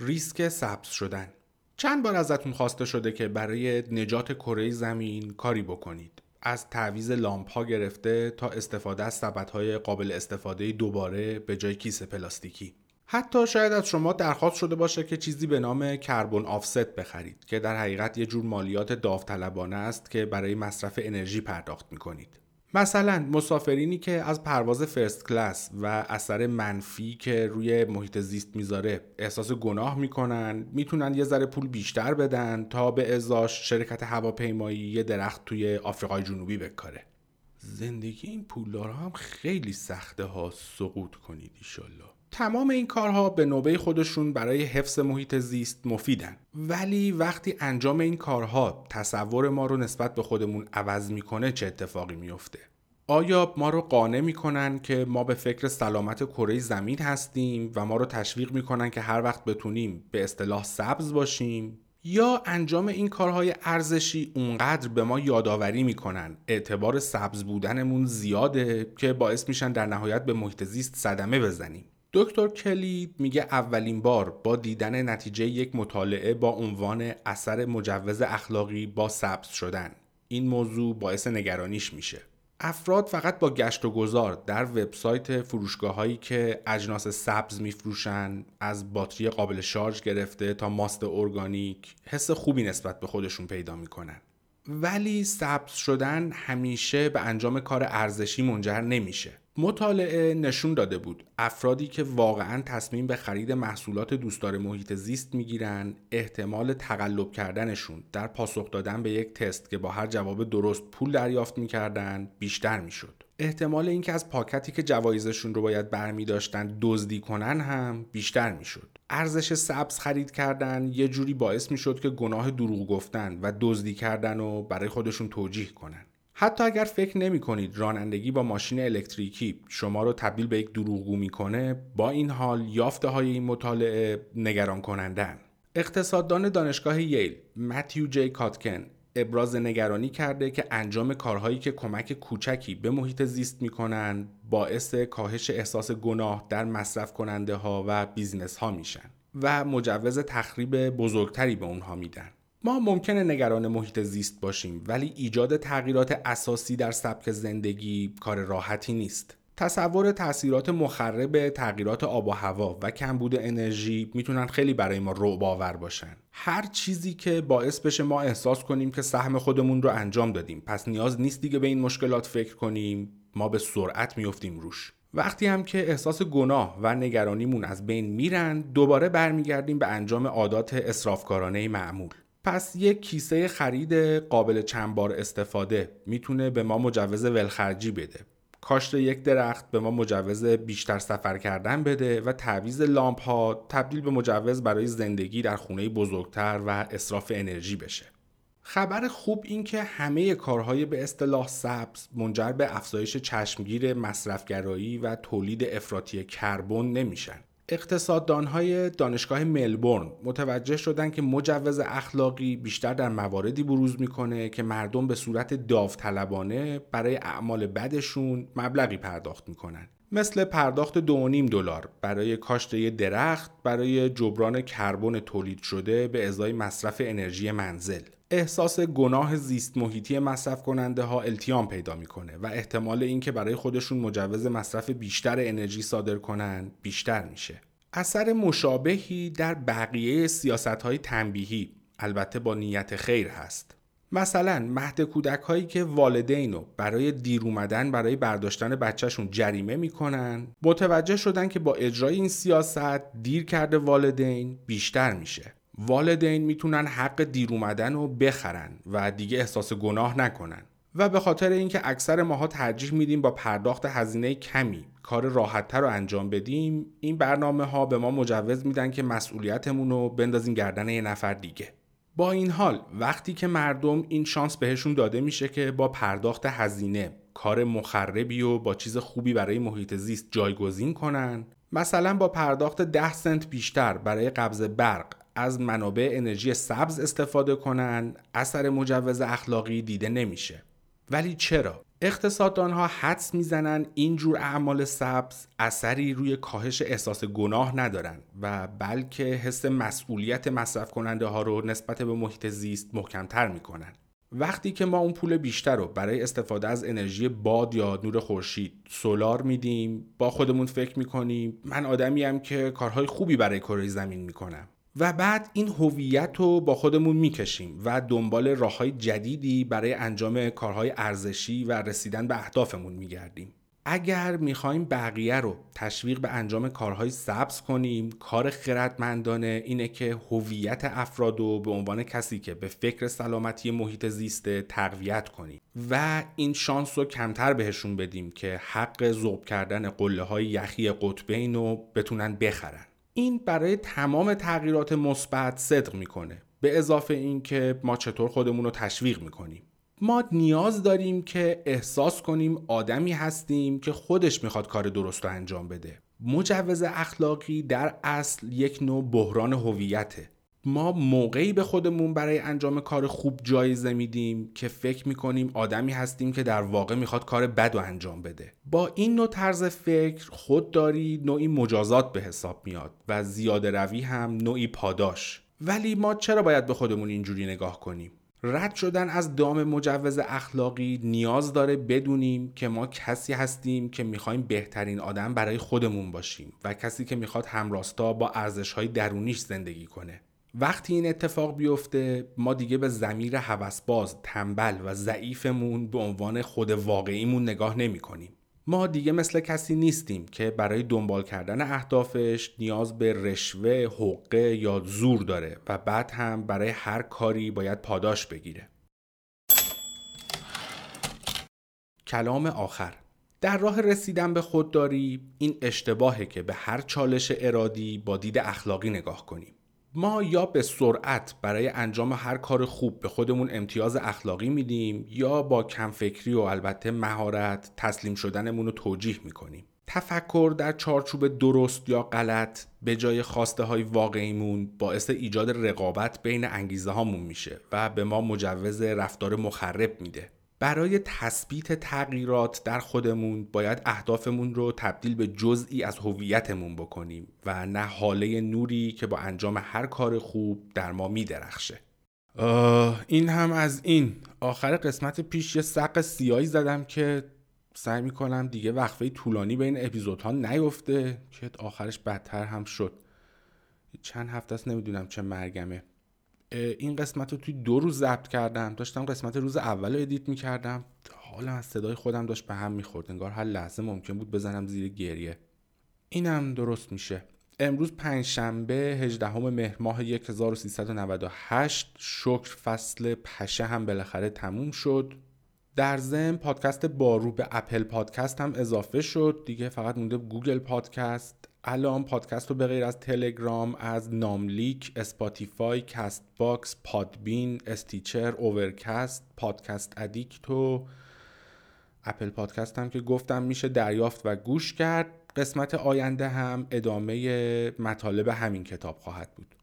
[SPEAKER 1] ریسک سبز شدن چند بار ازتون خواسته شده که برای نجات کره زمین کاری بکنید. از تعویز لامپ ها گرفته تا استفاده از سبد قابل استفاده دوباره به جای کیسه پلاستیکی. حتی شاید از شما درخواست شده باشه که چیزی به نام کربن آفست بخرید که در حقیقت یه جور مالیات داوطلبانه است که برای مصرف انرژی پرداخت می‌کنید. مثلا مسافرینی که از پرواز فرست کلاس و اثر منفی که روی محیط زیست می‌ذاره احساس گناه می‌کنن می‌تونن یه ذره پول بیشتر بدن تا به ازاش شرکت هواپیمایی یه درخت توی آفریقای جنوبی بکاره زندگی این پولدارها هم خیلی سخته ها سقوط کنید ایشالله تمام این کارها به نوبه خودشون برای حفظ محیط زیست مفیدن. ولی وقتی انجام این کارها تصور ما رو نسبت به خودمون عوض می‌کنه چه اتفاقی میفته آیا ما رو قانع می‌کنن که ما به فکر سلامت کره زمین هستیم و ما رو تشویق می‌کنن که هر وقت بتونیم به اصطلاح سبز باشیم؟ یا انجام این کارهای ارزشی اونقدر به ما یادآوری می‌کنن اعتبار سبز بودنمون زیاده که باعث میشن در نهایت به محیط زیست صدمه بزنیم؟ دکتر کلی میگه اولین بار با دیدن نتیجه یک مطالعه با عنوان اثر مجوز اخلاقی با سبز شدن. این موضوع باعث نگرانیش میشه. افراد فقط با گشت و گذار در وبسایت فروشگاه هایی که اجناس سبز میفروشن از باتری قابل شارژ گرفته تا ماست ارگانیک حس خوبی نسبت به خودشون پیدا می‌کنن. ولی سبز شدن همیشه به انجام کار ارزشی منجر نمیشه. مطالعه نشون داده بود. افرادی که واقعا تصمیم به خرید محصولات دوستدار محیط زیست می‌گیرن احتمال تقلب کردنشون در پاسخ دادن به یک تست که با هر جواب درست پول دریافت می‌کردن بیشتر می‌شد. احتمال اینکه از پاکتی که جوایزشون رو باید برمی داشتن دزدی کنن هم بیشتر می‌شد. ارزش سبز خرید کردن یه جوری باعث می‌شد که گناه دروغ گفتن و دزدی کردن رو برای خودشون توجیه کنن. حتی اگر فکر نمی کنید رانندگی با ماشین الکتریکی شما رو تبدیل به یک دروغگو می‌کنه با این حال یافته های این مطالعه نگران کنندن اقتصاددان دانشگاه ییل متیو جی کاتکن ابراز نگرانی کرده که انجام کارهایی که کمک کوچکی به محیط زیست می‌کنن باعث کاهش احساس گناه در مصرف کننده ها و business ها میشن و مجوز تخریب بزرگتری به اونها میدن. ما ممکنه نگران محیط زیست باشیم ولی ایجاد تغییرات اساسی در سبک زندگی کار راحتی نیست. تصور تاثیرات مخرب تغییرات آب و هوا و کمبود انرژی می‌تونن خیلی برای ما رعب آور باشن. هر چیزی که باعث بشه ما احساس کنیم که سهم خودمون رو انجام دادیم پس نیاز نیست دیگه به این مشکلات فکر کنیم ما به سرعت میفتیم روش. وقتی هم که احساس گناه و نگرانیمون از بین میرن دوباره برمیگردیم به انجام عادات اصرافکارانه معمول پس یک کیسه خرید قابل چند بار استفاده می‌تونه به ما مجوز ولخرجی بده. کاشت یک درخت به ما مجوز بیشتر سفر کردن بده و تعویز لامپ ها تبدیل به مجوز برای زندگی در خونه بزرگتر و اصراف انرژی بشه. خبر خوب این که همه کارهای به اصطلاح سبز منجر به افزایش چشمگیر مصرفگرایی و تولید افراطی کربن نمیشن. اقتصاددانهای دانشگاه ملبورن متوجه شدن که مجوز اخلاقی بیشتر در مواردی بروز می‌کنه که مردم به صورت داوطلبانه برای اعمال بدشون مبلغی پرداخت می‌کنن. مثل پرداخت 2.5 دلار برای کاشت درخت برای جبران کربن تولید شده به ازای مصرف انرژی منزل. احساس گناه زیست محیطی مصرف کننده ها التیام پیدا می‌کنه و احتمال اینکه برای خودشون مجوز مصرف بیشتر انرژی صادر کنن بیشتر میشه. اثر مشابهی در بقیه سیاست های تنبیهی البته با نیت خیر هست. مثلا مهد کودک هایی که والدین رو برای دیر اومدن برای برداشتن بچهشون جریمه می‌کنن متوجه شدن که با اجرای این سیاست دیر کرده والدین بیشتر میشه. والدین می‌تونن حق دیر اومدن رو بخرن و دیگه احساس گناه نکنن. و به خاطر اینکه اکثر ماها ترجیح میدیم با پرداخت هزینه کمی کار راحتتر رو انجام بدیم این برنامه ها به ما مجوز میدن که مسئولیتمون رو بندازیم گردن یه نفر دیگه. با این حال وقتی که مردم این شانس بهشون داده میشه که با پرداخت هزینه کار مخربی و با چیز خوبی برای محیط زیست جایگزین کنن مثلا با پرداخت 10 سنت بیشتر برای قبض برق از منابع انرژی سبز استفاده کنن اثر مجوز اخلاقی دیده نمیشه. ولی چرا؟ اقتصاددان ها حدس می‌زنن این جور اعمال سبز اثری روی کاهش احساس گناه ندارن و بلکه حس مسئولیت مصرف کننده ها رو نسبت به محیط زیست محکمتر می‌کنن. وقتی که ما اون پول بیشتر رو برای استفاده از انرژی باد یا نور خورشید سولار میدیم با خودمون فکر می‌کنیم من آدمیم که کارهای خوبی برای کره زمین می‌کنم. و بعد این هویت رو با خودمون می‌کشیم و دنبال راه های جدیدی برای انجام کارهای ارزشی و رسیدن به اهدافمون میگردیم. اگر می‌خوایم بقیه رو تشویق به انجام کارهای سبز کنیم کار خردمندانه اینه که هویت افراد رو به عنوان کسی که به فکر سلامتی محیط زیسته تقویت کنیم و این شانس رو کمتر بهشون بدیم که حق ذوب کردن قله های یخی قطبین رو بتونن بخرن. این برای تمام تغییرات مثبت صدق می‌کنه. به اضافه اینکه ما چطور خودمون رو تشویق می‌کنیم. ما نیاز داریم که احساس کنیم آدمی هستیم که خودش می‌خواد کار درست رو انجام بده. مجوز اخلاقی در اصل یک نوع بحران هویته. ما موقعی به خودمون برای انجام کار خوب جایزه میدیم که فکر می‌کنیم آدمی هستیم که در واقع می‌خواد کار بد رو انجام بده. با این نوع طرز فکر خودداری نوعی مجازات به حساب میاد و زیاده روی هم نوعی پاداش. ولی ما چرا باید به خودمون اینجوری نگاه کنیم؟ رد شدن از دام مجوز اخلاقی نیاز داره بدونیم که ما کسی هستیم که می‌خوایم بهترین آدم برای خودمون باشیم و کسی که می‌خواد همراستا با ارزشهای درونیش زندگی کنه. وقتی این اتفاق بیفته ما دیگه به زمیر هوسباز تنبل و ضعیفمون به عنوان خود واقعیمون نگاه نمی کنیم. ما دیگه مثل کسی نیستیم که برای دنبال کردن اهدافش نیاز به رشوه، حقه یا زور داره و بعد هم برای هر کاری باید پاداش بگیره. کلام آخر در راه رسیدن به خودداری این اشتباهه که به هر چالش ارادی با دید اخلاقی نگاه کنیم. ما یا به سرعت برای انجام هر کار خوب به خودمون امتیاز اخلاقی میدیم یا با کمفکری و البته مهارت تسلیم شدنمون رو توجیه می‌کنیم. تفکر در چارچوب درست یا غلط به جای خواسته های واقعیمون باعث ایجاد رقابت بین انگیزه هامون میشه و به ما مجوز رفتار مخرب میده. برای تثبیت تغییرات در خودمون باید اهدافمون رو تبدیل به جزئی از هویتمون بکنیم و نه حاله نوری که با انجام هر کار خوب در ما میدرخشه. این هم از این. آخر قسمت پیش یه سق سیایی زدم که سعی می‌کنم دیگه وقفه طولانی به این اپیزودها نیفته که آخرش بدتر هم شد. چند هفته است نمی‌دونم چه مرگمه. این قسمت رو توی دو روز ضبط کردم. داشتم قسمت روز اول رو edit می‌کردم. حالم از صدای خودم داشت به هم می‌خورد. انگار هر لحظه ممکن بود بزنم زیر گریه. اینم درست میشه. امروز پنجشنبه 18 مهر ماه 1398 شکر فصل پشه هم بالاخره تموم شد. در ضمن پادکست بارو به Apple Podcast هم اضافه شد. دیگه فقط مونده Google Podcast. الان پادکست رو به غیر از تلگرام از ناملیک، Spotify، Castbox، Podbean، Stitcher، Overcast، Podcast Addict و اپل پادکست هم که گفتم میشه دریافت و گوش کرد. قسمت آینده هم ادامه مطالب همین کتاب خواهد بود.